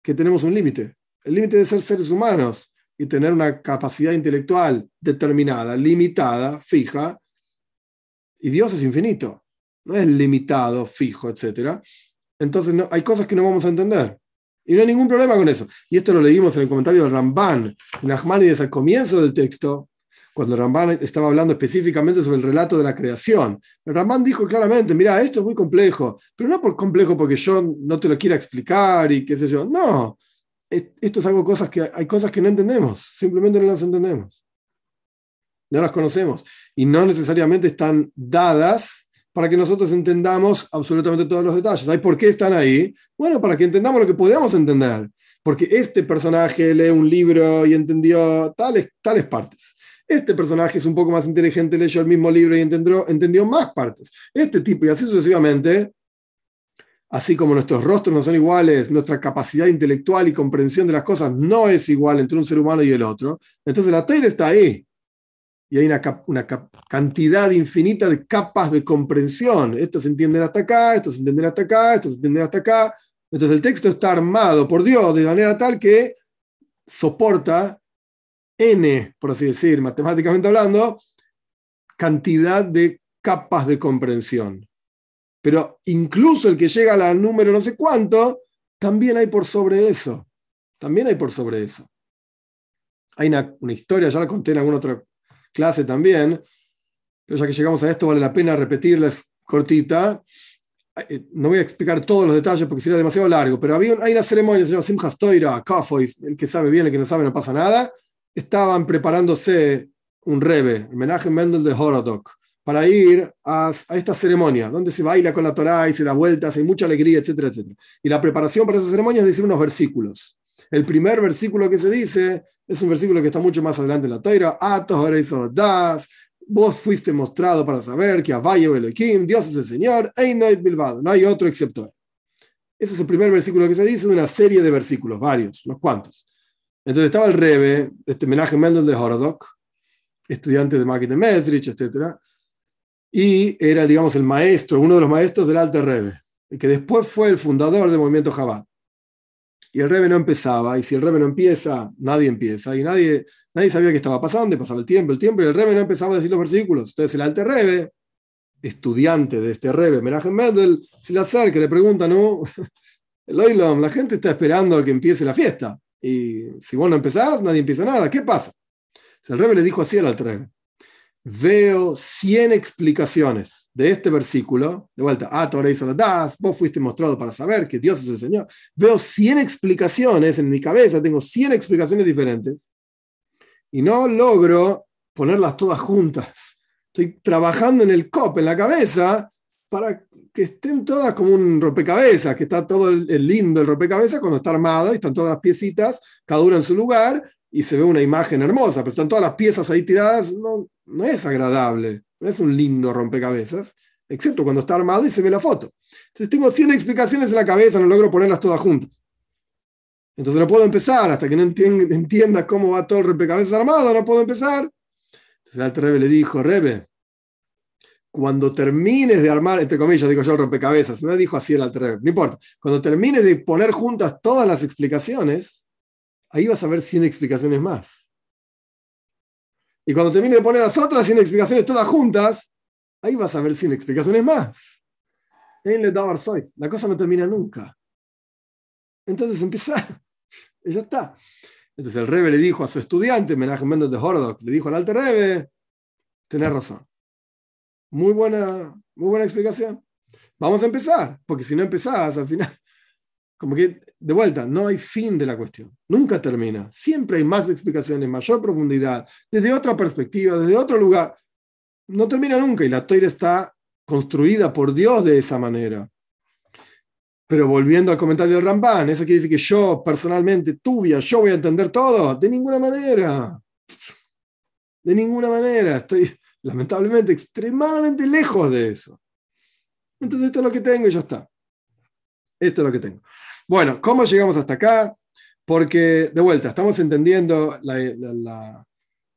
que tenemos un límite, el límite de ser seres humanos y tener una capacidad intelectual determinada, limitada, fija. Y Dios es infinito, no es limitado, fijo, etc. Entonces no, hay cosas que no vamos a entender. Y no hay ningún problema con eso. Y esto lo leímos en el comentario de Ramban, en al comienzo del texto, cuando Ramban estaba hablando específicamente sobre el relato de la creación. Ramban dijo claramente, mira, esto es muy complejo, pero no por complejo porque yo no te lo quiera explicar y qué sé yo. No, esto es algo cosas que hay cosas que no entendemos, simplemente no las entendemos. No las conocemos y no necesariamente están dadas para que nosotros entendamos absolutamente todos los detalles. ¿Hay por qué están ahí? Bueno, para que entendamos lo que podemos entender. Porque este personaje lee un libro y entendió tales, tales partes. Este personaje es un poco más inteligente, leyó el mismo libro y entendió, entendió más partes. Este tipo, y así sucesivamente, así como nuestros rostros no son iguales, nuestra capacidad intelectual y comprensión de las cosas no es igual entre un ser humano y el otro, entonces la Torah está ahí. Y hay una, una, cantidad infinita de capas de comprensión. Esto se entiende hasta acá, esto se entiende hasta acá, esto se entiende hasta acá. Entonces el texto está armado por Dios de manera tal que soporta n, por así decir, matemáticamente hablando, cantidad de capas de comprensión. Pero incluso el que llega al número no sé cuánto, también hay por sobre eso. También hay por sobre eso. Hay una, historia, ya la conté en alguna otra clase también, pero ya que llegamos a esto vale la pena repetirles cortita. Eh, no voy a explicar todos los detalles porque sería demasiado largo, pero había, hay una ceremonia, se llama Simchas Toira, el que sabe bien, el que no sabe no pasa nada. Estaban preparándose un rebe, homenaje Mendel de Horodok, para ir a, esta ceremonia, donde se baila con la Torah y se da vueltas, hay mucha alegría, etcétera, etcétera. Y la preparación para esa ceremonia es decir unos versículos. El primer versículo que se dice es un versículo que está mucho más adelante en la Torah, das, vos fuiste mostrado para saber que Avayo Elohim, Dios es el Señor, Bilbado, no hay otro excepto Él. Ese es el primer versículo que se dice de una serie de versículos, varios, unos cuantos. Entonces estaba el Rebe, este homenaje Mendel de Horodok, estudiante de Maquet de Mesrich, etcétera, y era, digamos, el maestro, uno de los maestros del Alter Rebbe, que después fue el fundador del movimiento Chabad. Y el Rebbe no empezaba, y si el Rebbe no empieza, nadie empieza, y nadie, nadie sabía qué estaba pasando, y pasaba el tiempo, el tiempo, y el Rebbe no empezaba a decir los versículos. Entonces el Alter Rebbe, estudiante de este Rebbe, Menachem Mendel, se le acerca, le pregunta, ¿no? El Oilom, la gente está esperando a que empiece la fiesta, y si vos no empezás, nadie empieza nada, ¿qué pasa? El Rebbe le dijo así al Alter Rebbe, veo 100 explicaciones de este versículo, de vuelta, ah, das, vos fuiste mostrado para saber que Dios es el Señor, veo 100 explicaciones en mi cabeza, tengo 100 explicaciones diferentes, y no logro ponerlas todas juntas. Estoy trabajando en el COP, en la cabeza, para que estén todas como un rompecabezas, que está todo el, lindo el rompecabezas cuando está armado y están todas las piecitas, cada una en su lugar, y se ve una imagen hermosa, pero están todas las piezas ahí tiradas, no, no es agradable, no es un lindo rompecabezas, excepto cuando está armado y se ve la foto. Entonces tengo 100 explicaciones en la cabeza, no logro ponerlas todas juntas. Entonces no puedo empezar, hasta que no entienda cómo va todo el rompecabezas armado, no puedo empezar. Entonces el Rebe le dijo, Rebe, cuando termines de armar, entre comillas, digo yo, el rompecabezas, no dijo así el Rebe, no importa, cuando termines de poner juntas todas las explicaciones, ahí vas a ver 100 explicaciones más. Y cuando termine de poner las otras 100 explicaciones todas juntas, ahí vas a ver 100 explicaciones más. La cosa no termina nunca. Entonces empieza, y ya está. Entonces el Rebe le dijo a su estudiante, Menachem Mendel de Hordok, le dijo al alter Rebe, tenés razón. Muy buena, muy buena explicación. Vamos a empezar, porque si no empezás, al final como que, de vuelta, no hay fin de la cuestión. Nunca termina. Siempre hay más explicaciones, mayor profundidad, desde otra perspectiva, desde otro lugar. No termina nunca y la toira está construida por Dios de esa manera. Pero volviendo al comentario de Ramban, eso quiere decir que yo personalmente, tuya, yo voy a entender todo. De ninguna manera. De ninguna manera. Estoy lamentablemente extremadamente lejos de eso. Entonces esto es lo que tengo y ya está. Esto es lo que tengo. Bueno, ¿cómo llegamos hasta acá? Porque, de vuelta, estamos entendiendo la,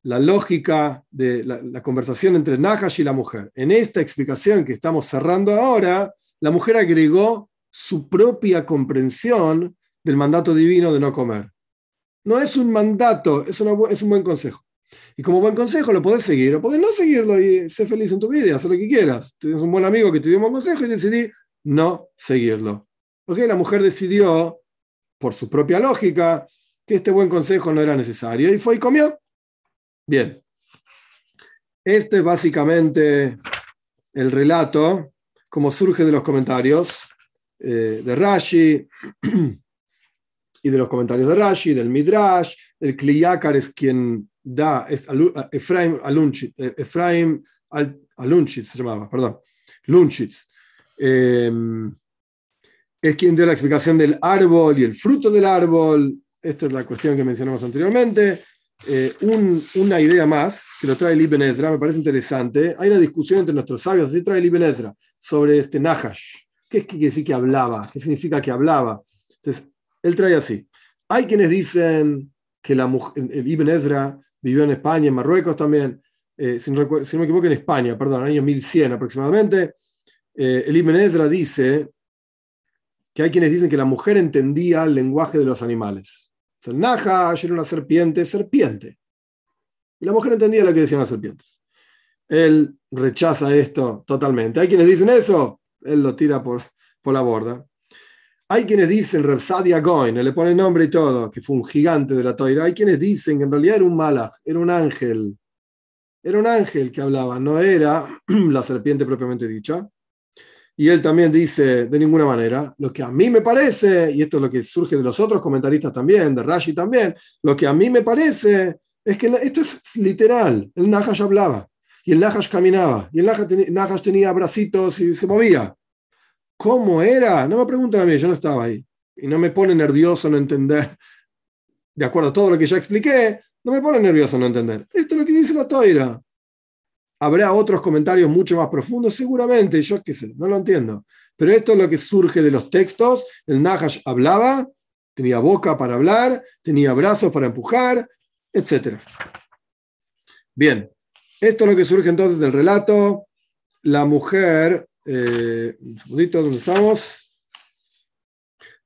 lógica de la, conversación entre Nahash y la mujer. En esta explicación que estamos cerrando ahora, la mujer agregó su propia comprensión del mandato divino de no comer. No es un mandato, es, es un buen consejo. Y como buen consejo lo podés seguir o podés no seguirlo y ser feliz en tu vida y hacer lo que quieras. Tienes un buen amigo que te dio un buen consejo y decidí no seguirlo. Porque la mujer decidió, por su propia lógica, que este buen consejo no era necesario y fue y comió. Bien. Este es básicamente el relato, como surge de los comentarios eh, de Rashi y de los comentarios de Rashi, del Midrash. El Kliyakar es quien da, es Efraim Alunchitz, eh, se llamaba, perdón, Lunchitz. Eh, es quien dio la explicación del árbol y el fruto del árbol. Esta es la cuestión que mencionamos anteriormente. Eh, una idea más que lo trae el Ibn Ezra, me parece interesante. Hay una discusión entre nuestros sabios, así trae el Ibn Ezra, sobre este Nahash. ¿Qué quiere decir que hablaba? ¿Qué significa que hablaba? Entonces, él trae así. Hay quienes dicen que la el Ibn Ezra vivió en España, en Marruecos también, eh, si, no, me equivoco, en España, perdón, en el año 1100 aproximadamente. Eh, el Ibn Ezra dice que hay quienes dicen que la mujer entendía el lenguaje de los animales. El Najash era una serpiente, serpiente. Y la mujer entendía lo que decían las serpientes. Él rechaza esto totalmente. Hay quienes dicen eso, él lo tira por, por la borda. Hay quienes dicen, Repsadia Goin, le pone nombre y todo, que fue un gigante de la toira. Hay quienes dicen que en realidad era un malach, era un ángel. Era un ángel que hablaba, no era la serpiente propiamente dicha. Y él también dice, de ninguna manera, lo que a mí me parece, y esto es lo que surge de los otros comentaristas también, de Rashi también, lo que a mí me parece es que esto es literal. El Nahash hablaba, y el Nahash caminaba, y el Nahash tenía bracitos y se movía. ¿Cómo era? No me preguntan a mí, yo no estaba ahí. Y no me pone nervioso no entender, de acuerdo a todo lo que ya expliqué, no me pone nervioso no entender. Esto es lo que dice la toira. Habrá otros comentarios mucho más profundos, seguramente, yo qué sé, no lo entiendo. Pero esto es lo que surge de los textos. El Nahash hablaba, tenía boca para hablar, tenía brazos para empujar, etc. Bien, esto es lo que surge entonces del relato. La mujer eh, un segundito, ¿dónde estamos?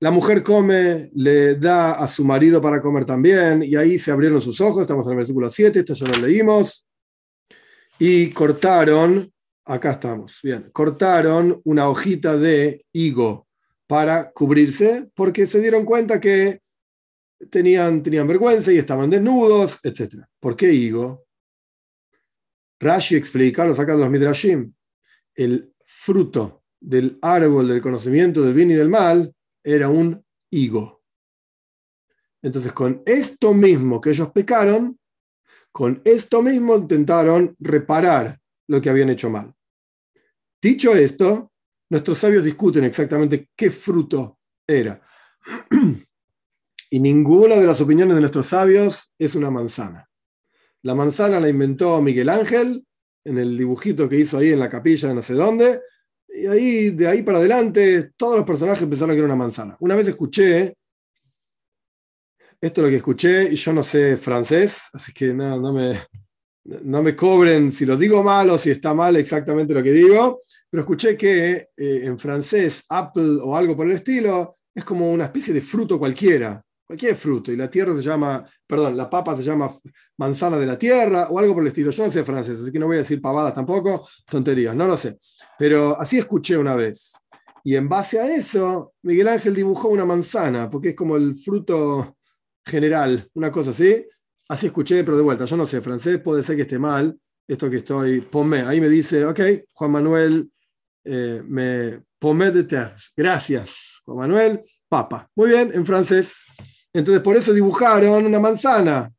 La mujer come, le da a su marido para comer también, y ahí se abrieron sus ojos, estamos en el versículo 7, esto ya lo leímos, y cortaron, acá estamos, bien, cortaron una hojita de higo para cubrirse, porque se dieron cuenta que tenían, tenían vergüenza y estaban desnudos, etc. ¿Por qué higo? Rashi explica, lo saca de los Midrashim, el fruto del árbol del conocimiento del bien y del mal era un higo. Entonces, con esto mismo que ellos pecaron, con esto mismo intentaron reparar lo que habían hecho mal. Dicho esto, nuestros sabios discuten exactamente qué fruto era. Y ninguna de las opiniones de nuestros sabios es una manzana. La manzana la inventó Miguel Ángel en el dibujito que hizo ahí en la capilla de no sé dónde, y de ahí para adelante, todos los personajes pensaron que era una manzana. Una vez escuché, esto es lo que escuché, y yo no sé francés, así que no, no, me, no me cobren si lo digo mal o si está mal exactamente lo que digo, pero escuché que eh, en francés, apple o algo por el estilo, es como una especie de fruto cualquiera cualquier fruto, y la tierra se llama, perdón, la papa se llama manzana de la tierra o algo por el estilo. Yo no sé francés, así que no voy a decir pavadas tampoco, tonterías, no lo sé. Pero así escuché una vez. Y en base a eso, Miguel Ángel dibujó una manzana, porque es como el fruto general, una cosa así. Así escuché, pero de vuelta, yo no sé francés, puede ser que esté mal, esto que estoy, ponme, ahí me dice, ok, Juan Manuel, eh, me, ponme de terre, gracias, Juan Manuel, papa. Muy bien, en francés. Entonces por eso dibujaron una manzana.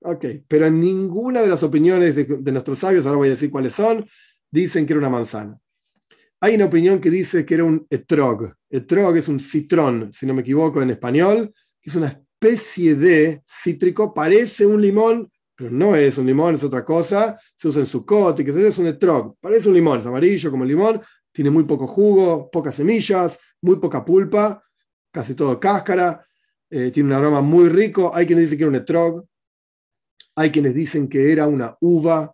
Ok, pero en ninguna de las opiniones de, nuestros sabios, ahora voy a decir cuáles son, dicen que era una manzana. Hay una opinión que dice que era un etrog. Etrog es un citrón, si no me equivoco en español, que es una especie de cítrico, parece un limón, pero no es un limón, es otra cosa. Se usa en su y que es un etrog. Parece un limón, es amarillo como el limón, tiene muy poco jugo, pocas semillas, muy poca pulpa, casi todo cáscara, eh, tiene un aroma muy rico. Hay quienes dicen que era un etrog, hay quienes dicen que era una uva,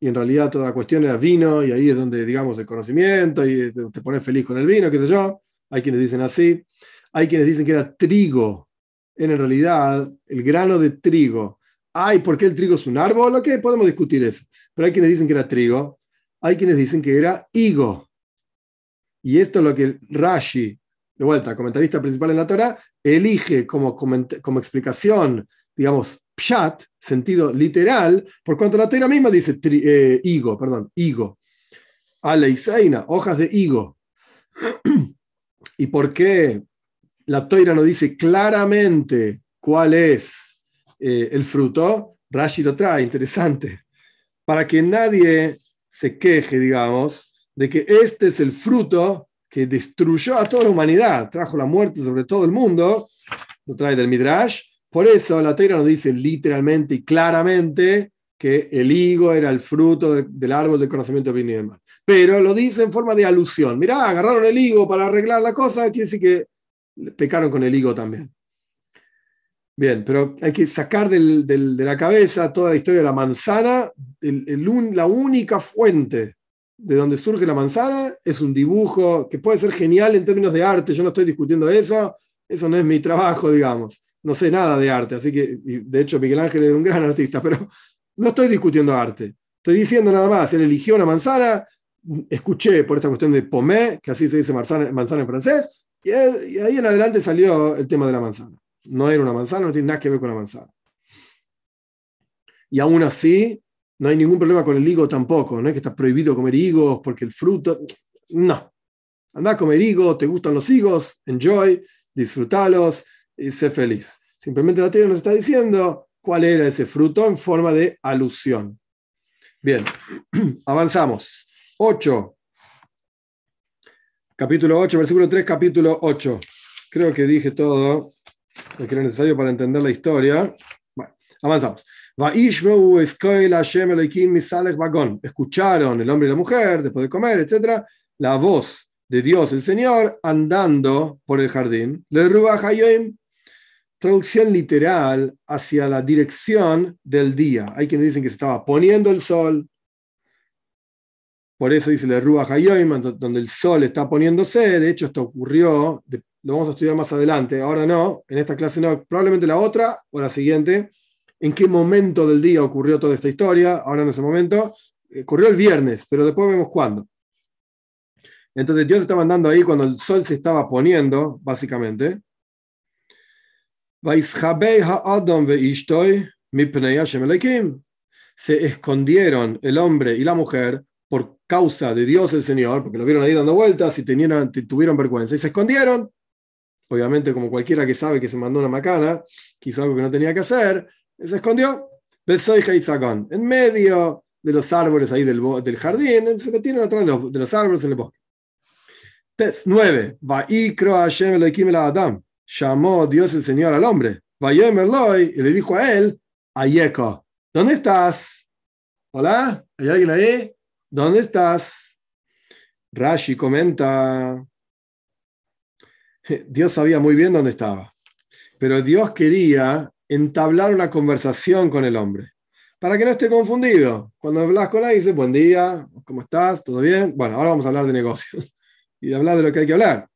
y en realidad toda la cuestión era vino, y ahí es donde, digamos, el conocimiento, y te pones feliz con el vino, qué sé yo. Hay quienes dicen así. Hay quienes dicen que era trigo, en realidad el grano de trigo. Ay, ¿por qué el trigo es un árbol? Ok, podemos discutir eso. Pero hay quienes dicen que era trigo, hay quienes dicen que era higo. Y esto es lo que Rashi de vuelta, comentarista principal en la Torah, elige como, como explicación, digamos, pshat, sentido literal, por cuanto la Torah misma dice eh, higo, perdón, higo. Aleiseina, hojas de higo. ¿Y por qué la Toira no dice claramente cuál es eh, el fruto? Rashi lo trae, interesante. Para que nadie se queje, digamos, de que este es el fruto que destruyó a toda la humanidad, trajo la muerte sobre todo el mundo, lo trae del Midrash. Por eso la Torah nos dice literalmente y claramente que el higo era el fruto del árbol del conocimiento de bien y del mal. Pero lo dice en forma de alusión. Mirá, agarraron el higo para arreglar la cosa, quiere decir que pecaron con el higo también. Bien, pero hay que sacar de la cabeza toda la historia de la manzana. la única fuente de donde surge la manzana es un dibujo que puede ser genial en términos de arte. Yo no estoy discutiendo eso. Eso no es mi trabajo, digamos. No sé nada de arte, así que, de hecho, Miguel Ángel es un gran artista, pero no estoy discutiendo arte. Estoy diciendo nada más, él eligió una manzana, escuché por esta cuestión de pomé, que así se dice manzana, manzana en francés, y, ahí en adelante salió el tema de la manzana. No era una manzana, no tiene nada que ver con la manzana. Y aún así, no hay ningún problema con el higo tampoco, no es que está prohibido comer higos porque el fruto, no. Anda a comer higos, te gustan los higos, enjoy, disfrútalos y sé feliz. Simplemente la teoría nos está diciendo cuál era ese fruto en forma de alusión. Bien, avanzamos. 8. Capítulo 8, versículo 3, capítulo 8. Creo que dije todo lo que era necesario para entender la historia. Bueno, avanzamos. Escucharon el hombre y la mujer después de comer, etc. La voz de Dios, el Señor, andando por el jardín. Le traducción literal hacia la dirección del día. Hay quienes dicen que se estaba poniendo el sol, por eso dice la Rúa Hayoim, donde el sol está poniéndose. De hecho, esto ocurrió, lo vamos a estudiar más adelante, ahora no, en esta clase no, probablemente la otra o la siguiente. ¿En qué momento del día ocurrió toda esta historia? Ahora en ese momento. Eh, ocurrió el viernes, pero después vemos cuándo. Entonces Dios estaba andando ahí cuando el sol se estaba poniendo, básicamente. Se escondieron el hombre y la mujer por causa de Dios el Señor, porque lo vieron ahí dando vueltas y tenían, tuvieron vergüenza y se escondieron. Obviamente, como cualquiera que sabe que se mandó una macana, quiso algo que no tenía que hacer, se escondió. En medio de los árboles ahí del, del jardín, se metieron atrás de los, de los árboles en el bosque. Test 9. Adam llamó Dios el Señor al hombre. Y le dijo a él, Ayeko, ¿dónde estás? ¿Hola? ¿Hay alguien ahí? ¿Dónde estás? Rashi comenta, Dios sabía muy bien dónde estaba, pero Dios quería entablar una conversación con el hombre, para que no esté confundido. Cuando hablas con alguien, dice, buen día, ¿cómo estás? ¿Todo bien? Bueno, ahora vamos a hablar de negocios y de hablar de lo que hay que hablar.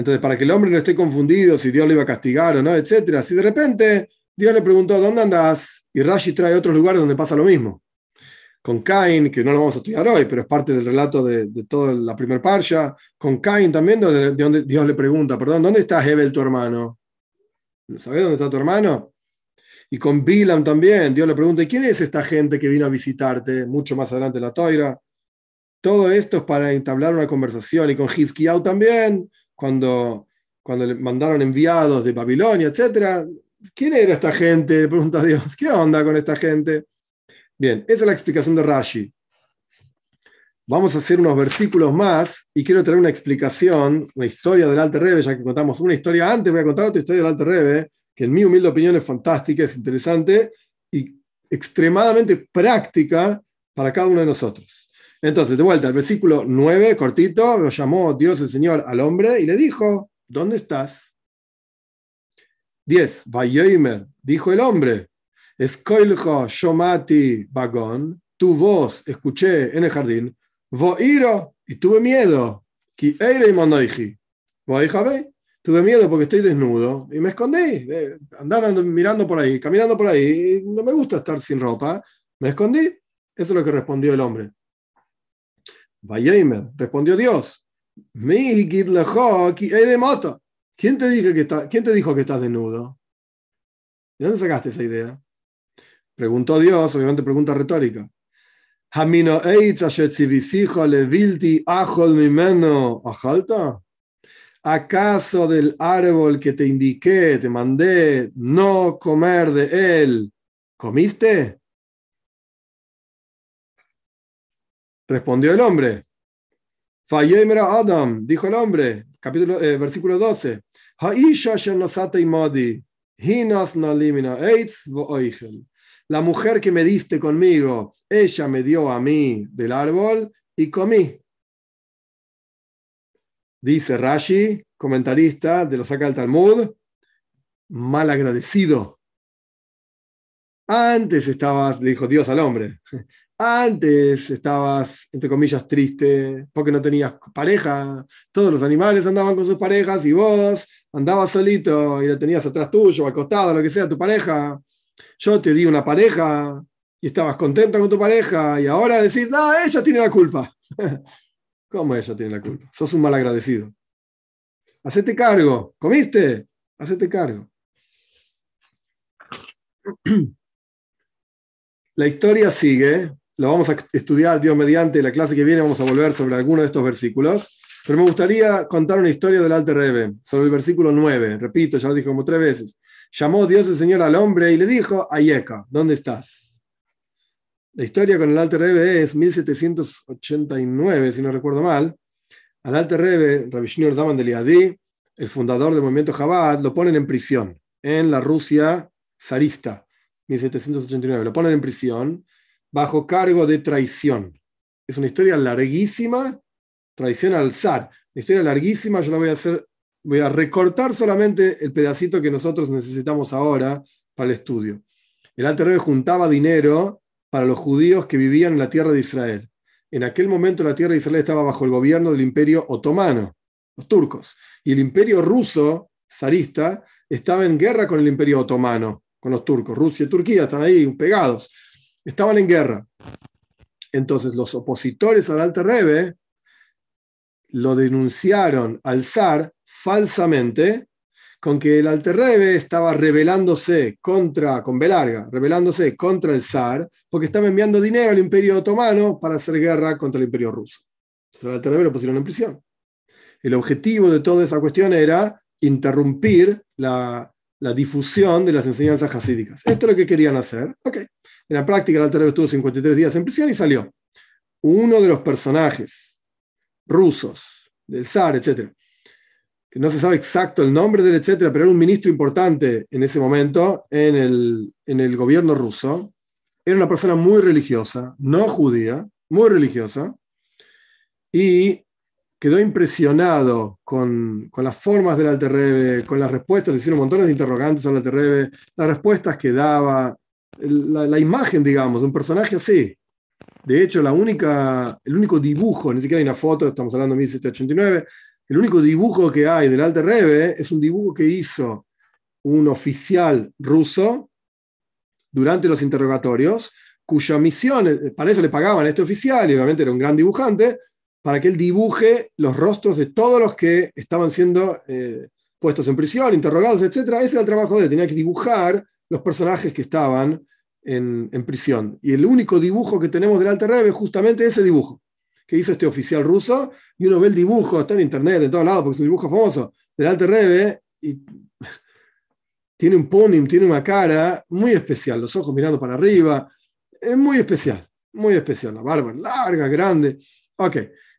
Entonces, para que el hombre no esté confundido si Dios le iba a castigar o no, etcétera. Si de repente Dios le preguntó, ¿dónde andas? Y Rashi trae otros lugares donde pasa lo mismo. Con Cain, que no lo vamos a estudiar hoy, pero es parte del relato de, toda la primer parsha. Con Cain también, de, donde Dios le pregunta, perdón, ¿dónde está Hebel, tu hermano? ¿Sabes dónde está tu hermano? Y con Bilam también, Dios le pregunta, ¿quién es esta gente que vino a visitarte? Mucho más adelante en la Toira. Todo esto es para entablar una conversación. Y con Hizkiyahu también, cuando, cuando le mandaron enviados de Babilonia, etc. ¿Quién era esta gente? Pregunta Dios. ¿Qué onda con esta gente? Bien, esa es la explicación de Rashi. Vamos a hacer unos versículos más y quiero traer una explicación, una historia del Alter Rebbe, ya que contamos una historia antes, voy a contar otra historia del Alter Rebbe, que en mi humilde opinión es fantástica, es interesante y extremadamente práctica para cada uno de nosotros. Entonces, de vuelta, el versículo 9, cortito, lo llamó Dios el Señor al hombre y le dijo, ¿dónde estás? 10, Vayoimer, dijo el hombre, Escoiljo shomati vagón, tu voz escuché en el jardín, voiro y tuve miedo, ki eire tuve miedo porque estoy desnudo y me escondí, eh, andaba mirando por ahí, caminando por ahí, no me gusta estar sin ropa, me escondí, eso es lo que respondió el hombre. Vayemer, respondió Dios. ¿Quién te, dijo que está, ¿Quién te dijo que estás desnudo? ¿De dónde sacaste esa idea? Preguntó Dios, obviamente pregunta retórica. ¿Acaso del árbol que te indiqué, te mandé no comer de él, comiste? Respondió el hombre. Adam, dijo el hombre, capítulo, eh, versículo 12. Haisha hinos na limina eitz la mujer que me diste conmigo, ella me dio a mí del árbol y comí. Dice Rashi, comentarista de los saca del Talmud, mal agradecido. Antes estabas, le dijo Dios al hombre, antes estabas, entre comillas, triste porque no tenías pareja. Todos los animales andaban con sus parejas y vos andabas solito y la tenías atrás tuyo, acostado, lo que sea, tu pareja. Yo te di una pareja y estabas contento con tu pareja y ahora decís, no, ella tiene la culpa. ¿Cómo ella tiene la culpa? Sos un mal agradecido. Hacete cargo. ¿Comiste? Hacete cargo. La historia sigue, lo vamos a estudiar Dios mediante, la clase que viene vamos a volver sobre alguno de estos versículos, pero me gustaría contar una historia del Alter Rebbe, sobre el versículo 9, repito, ya lo dije como tres veces. Llamó Dios el Señor al hombre y le dijo, Ayeka, ¿dónde estás? La historia con el Alter Rebbe es 1789, si no recuerdo mal. Al Alter Rebbe, Rabbi Zaman de Liadi, el fundador del movimiento Chabad, lo ponen en prisión en la Rusia zarista 1789. Lo ponen en prisión bajo cargo de traición. Es una historia larguísima, traición al zar. Una historia larguísima, yo la voy a hacer, voy a recortar solamente el pedacito que nosotros necesitamos ahora para el estudio. El Alter juntaba dinero para los judíos que vivían en la tierra de Israel. En aquel momento la tierra de Israel estaba bajo el gobierno del imperio otomano, los turcos, y el imperio ruso, zarista, estaba en guerra con el imperio otomano con los turcos. Rusia y Turquía están ahí pegados. Estaban en guerra. Entonces los opositores al Alter Rebbe lo denunciaron al zar falsamente con que el Alter Rebbe estaba rebelándose contra, con Belarga, rebelándose contra el zar, porque estaba enviando dinero al imperio otomano para hacer guerra contra el imperio ruso. Entonces al Alter Rebbe lo pusieron en prisión. El objetivo de toda esa cuestión era interrumpir la, la difusión de las enseñanzas hasídicas. Esto es lo que querían hacer. Ok. En la práctica, el Alter estuvo 53 días en prisión y salió. Uno de los personajes rusos, del zar, etcétera, que no se sabe exacto el nombre del etcétera, pero era un ministro importante en ese momento en el, en el gobierno ruso. Era una persona muy religiosa, no judía, muy religiosa, y quedó impresionado con, con, las formas del Alter con las respuestas, le hicieron montones de interrogantes al Alter las respuestas que daba, la, imagen, digamos, de un personaje así. De hecho, la única, el único dibujo, ni siquiera hay una foto, estamos hablando de 1789, el único dibujo que hay del Alter Rebbe es un dibujo que hizo un oficial ruso durante los interrogatorios, cuya misión, eh, para eso le pagaban a este oficial, y obviamente era un gran dibujante, para que él dibuje los rostros de todos los que estaban siendo eh, puestos en prisión, interrogados, etc. Ese era el trabajo de él, tenía que dibujar los personajes que estaban en, prisión. Y el único dibujo que tenemos del Alter Rebbe es justamente ese dibujo que hizo este oficial ruso, y uno ve el dibujo, está en internet, en todos lados, porque es un dibujo famoso, del Alter Rebbe, y tiene un ponim, tiene una cara muy especial, los ojos mirando para arriba, es muy especial, muy especial, la barba larga, grande. Ok,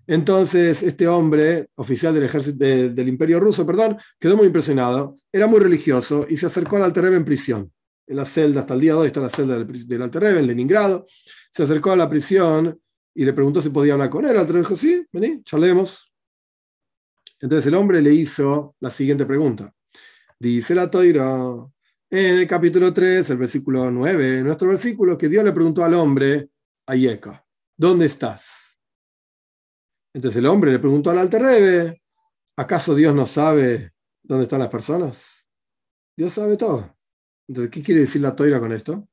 entonces, este hombre, oficial del ejército del imperio ruso, perdón, quedó muy impresionado, era muy religioso y se acercó al Alter en prisión. En la celda, hasta el día de está la celda del, del Alter en Leningrado. Se acercó a la prisión y le preguntó si podía hablar con él. El Alter dijo, sí, vení, charlemos. Entonces el hombre le hizo la siguiente pregunta. Dice la toira, en el capítulo 3, el versículo 9, nuestro versículo, que Dios le preguntó al hombre, Ayeka, ¿dónde estás? Entonces el hombre le preguntó al Alter Rebbe, ¿acaso Dios no sabe dónde están las personas? Dios sabe todo. Entonces, ¿qué quiere decir la toira con esto?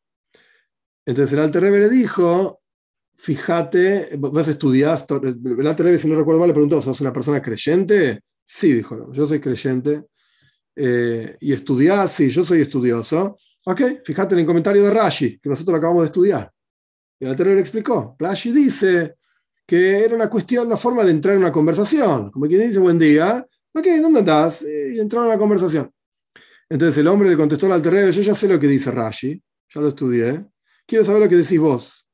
Entonces el Alter le dijo, fíjate, vos estudiás, el Alter si no recuerdo mal, le preguntó, ¿sos una persona creyente? Sí, dijo, yo soy creyente. Eh, ¿Y estudiás? Sí, yo soy estudioso. Ok, fíjate en el comentario de Rashi, que nosotros lo acabamos de estudiar. Y el Alter le explicó, Rashi dice que era una cuestión, una forma de entrar en una conversación. Como quien dice, buen día, ok, ¿dónde estás? Y entró en una conversación. Entonces el hombre le contestó al Alter yo ya sé lo que dice Rashi, ya lo estudié, quiero saber lo que decís vos.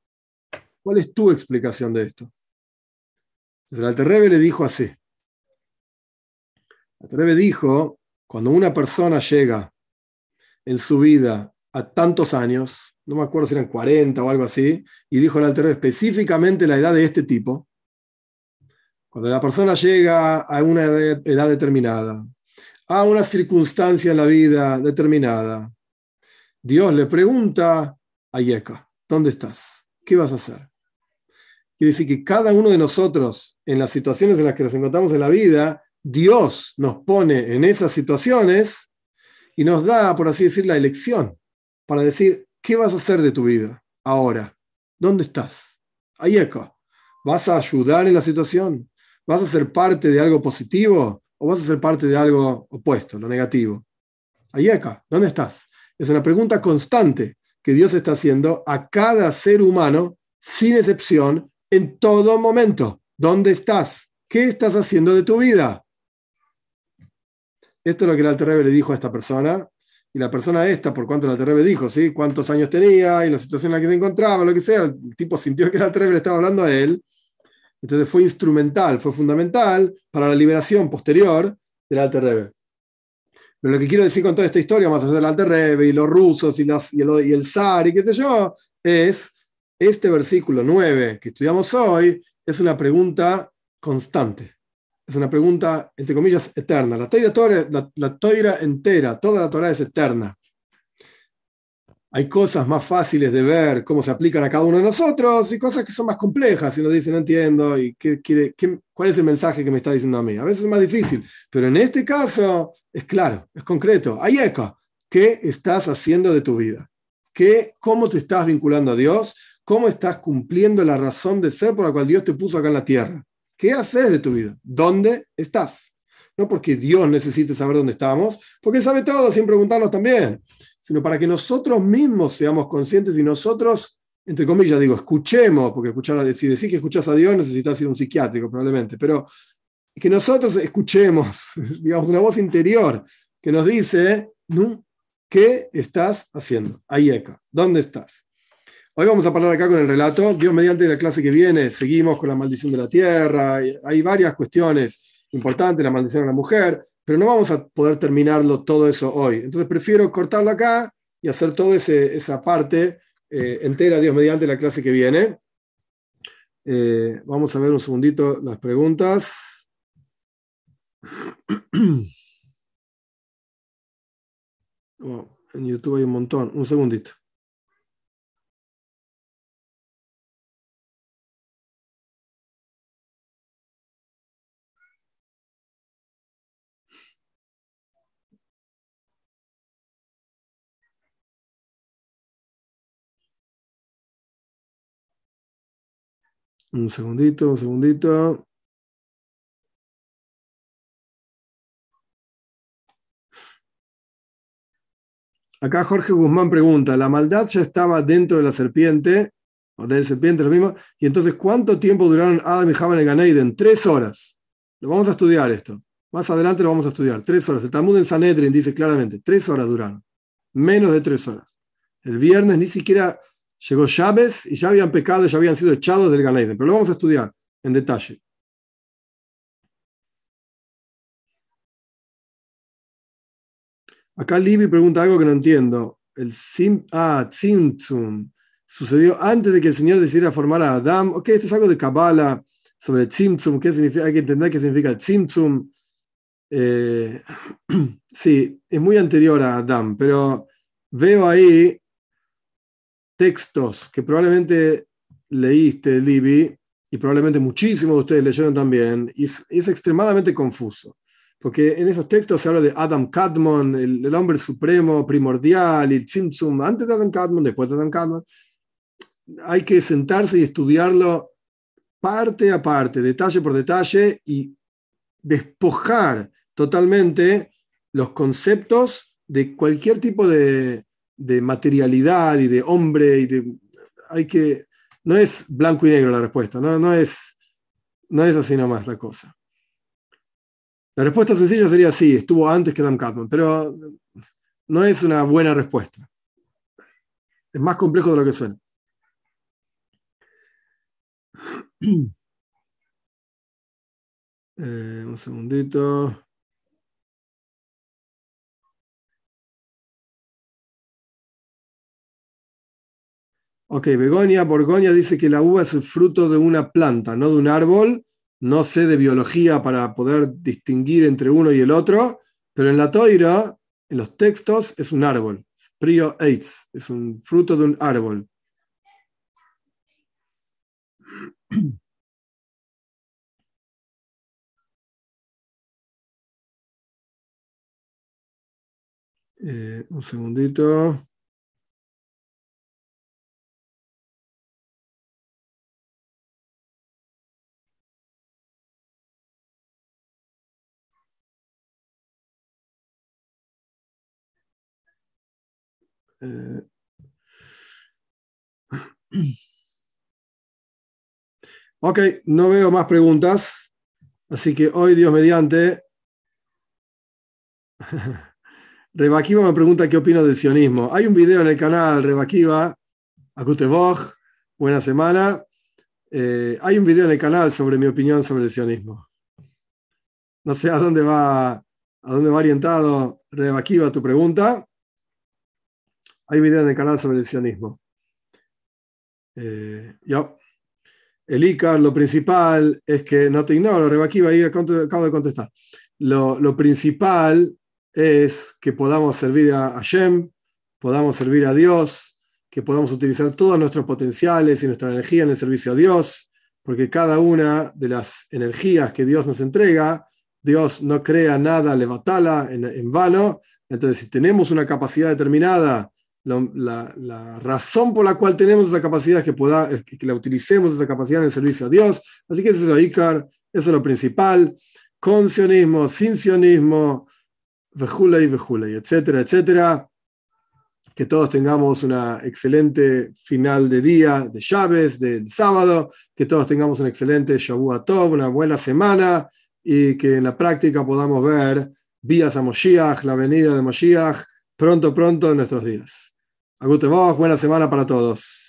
¿Cuál es tu explicación de esto? Entonces el Alter le dijo así. El Alter dijo, cuando una persona llega en su vida a tantos años, no me acuerdo si eran 40 o algo así, y dijo el Alter específicamente la edad de este tipo. Cuando la persona llega a una edad determinada, a una circunstancia en la vida determinada, Dios le pregunta a Yeka, ¿dónde estás? ¿Qué vas a hacer? Quiere decir que cada uno de nosotros, en las situaciones en las que nos encontramos en la vida, Dios nos pone en esas situaciones y nos da, por así decir, la elección para decir, ¿qué vas a hacer de tu vida ahora? ¿Dónde estás? Acá. ¿Vas a ayudar en la situación? ¿Vas a ser parte de algo positivo o vas a ser parte de algo opuesto, lo negativo? Ahí acá. ¿Dónde estás? Es una pregunta constante que Dios está haciendo a cada ser humano, sin excepción, en todo momento. ¿Dónde estás? ¿Qué estás haciendo de tu vida? Esto es lo que el Alterrebe le dijo a esta persona. Y la persona esta, por cuanto el Alterrebe dijo, ¿sí? cuántos años tenía y la situación en la que se encontraba, lo que sea, el tipo sintió que el Alterrebe le estaba hablando a él. Entonces fue instrumental, fue fundamental para la liberación posterior del Alterrebe. Pero lo que quiero decir con toda esta historia, más allá del Alterrebe y los rusos y, y, el, y el zar y qué sé yo, es este versículo 9 que estudiamos hoy, es una pregunta constante es una pregunta, entre comillas, eterna. La toira, la, la entera, toda la Torah es eterna. Hay cosas más fáciles de ver cómo se aplican a cada uno de nosotros y cosas que son más complejas y nos dicen, no entiendo, y qué, qué, cuál es el mensaje que me está diciendo a mí. A veces es más difícil, pero en este caso es claro, es concreto. Hay eco. ¿Qué estás haciendo de tu vida? ¿Qué, ¿Cómo te estás vinculando a Dios? ¿Cómo estás cumpliendo la razón de ser por la cual Dios te puso acá en la tierra? ¿Qué haces de tu vida? ¿Dónde estás? No porque Dios necesite saber dónde estamos, porque Él sabe todo sin preguntarnos también, sino para que nosotros mismos seamos conscientes y nosotros, entre comillas, digo, escuchemos, porque escuchar, si decís que escuchás a Dios necesitas ir a un psiquiátrico probablemente, pero que nosotros escuchemos, digamos, una voz interior que nos dice, ¿qué estás haciendo? Ahí acá, ¿dónde estás? Hoy vamos a hablar acá con el relato. Dios, mediante la clase que viene, seguimos con la maldición de la tierra. Hay varias cuestiones importantes, la maldición a la mujer, pero no vamos a poder terminarlo todo eso hoy. Entonces prefiero cortarlo acá y hacer toda esa parte eh, entera, Dios, mediante la clase que viene. Eh, vamos a ver un segundito las preguntas. Oh, en YouTube hay un montón. Un segundito. Un segundito, un segundito. Acá Jorge Guzmán pregunta, la maldad ya estaba dentro de la serpiente, o del serpiente lo mismo, y entonces ¿cuánto tiempo duraron Adam y Java en el Ganeiden? Tres horas. Lo vamos a estudiar esto. Más adelante lo vamos a estudiar. Tres horas. El Talmud en Sanedrin dice claramente, tres horas duraron. Menos de tres horas. El viernes ni siquiera llegó Chávez y ya habían pecado, ya habían sido echados del Ganeiden. Pero lo vamos a estudiar en detalle. Acá Libby pregunta algo que no entiendo. El sim, ah, Tzimtzum sucedió antes de que el Señor decidiera formar a Adam. Ok, esto es algo de Kabbalah sobre Tzimtzum. ¿Qué significa? Hay que entender qué significa el Tzimtzum. Eh, sí, es muy anterior a Adam, pero veo ahí textos que probablemente leíste, Libby, y probablemente muchísimos de ustedes leyeron también, y es, extremadamente confuso. Porque en esos textos se habla de Adam Kadmon, el, hombre supremo, primordial, y el Tzimtzum, antes de Adam Kadmon, después de Adam Kadmon. Hay que sentarse y estudiarlo parte a parte, detalle por detalle, y despojar totalmente los conceptos de cualquier tipo de, de materialidad y de hombre y de hay que no es blanco y negro la respuesta, no, no es no es así nomás la cosa. La respuesta sencilla sería sí, estuvo antes que Dan Catman, pero no es una buena respuesta. Es más complejo de lo que suena. Eh, un segundito. Ok, Begonia, Borgoña dice que la uva es el fruto de una planta, no de un árbol. No sé de biología para poder distinguir entre uno y el otro, pero en la toira, en los textos, es un árbol. Prio eitz, es un fruto de un árbol. Eh, un segundito. Eh, ok, no veo más preguntas, así que hoy, Dios mediante, Rebakiva me pregunta qué opino del sionismo. Hay un video en el canal Rebakiva, Akuteboj, buena semana. Eh, hay un video en el canal sobre mi opinión sobre el sionismo. No sé a dónde va, a dónde va orientado Rebakiva tu pregunta. Hay video en el canal sobre el sionismo. Eh, yo. El ICAR, lo principal es que, no te ignoro, Rebakiva, ahí acabo de contestar. Lo, lo principal es que podamos servir a Hashem, podamos servir a Dios, que podamos utilizar todos nuestros potenciales y nuestra energía en el servicio a Dios, porque cada una de las energías que Dios nos entrega, Dios no crea nada levatala en, en vano. Entonces, si tenemos una capacidad determinada, la, razón por la cual tenemos esa capacidad es que, pueda, que, que la utilicemos esa capacidad en el servicio a Dios. Así que eso es lo Icar, eso es lo principal. Con sionismo, sin sionismo, vejulay, vejulay, etcétera, etcétera. Que todos tengamos una excelente final de día, de llaves, del sábado, que todos tengamos un excelente Shavua Tov, una buena semana y que en la práctica podamos ver vías a Moshiach, la venida de Moshiach, pronto, pronto en nuestros días. Agutevos, buena semana para todos.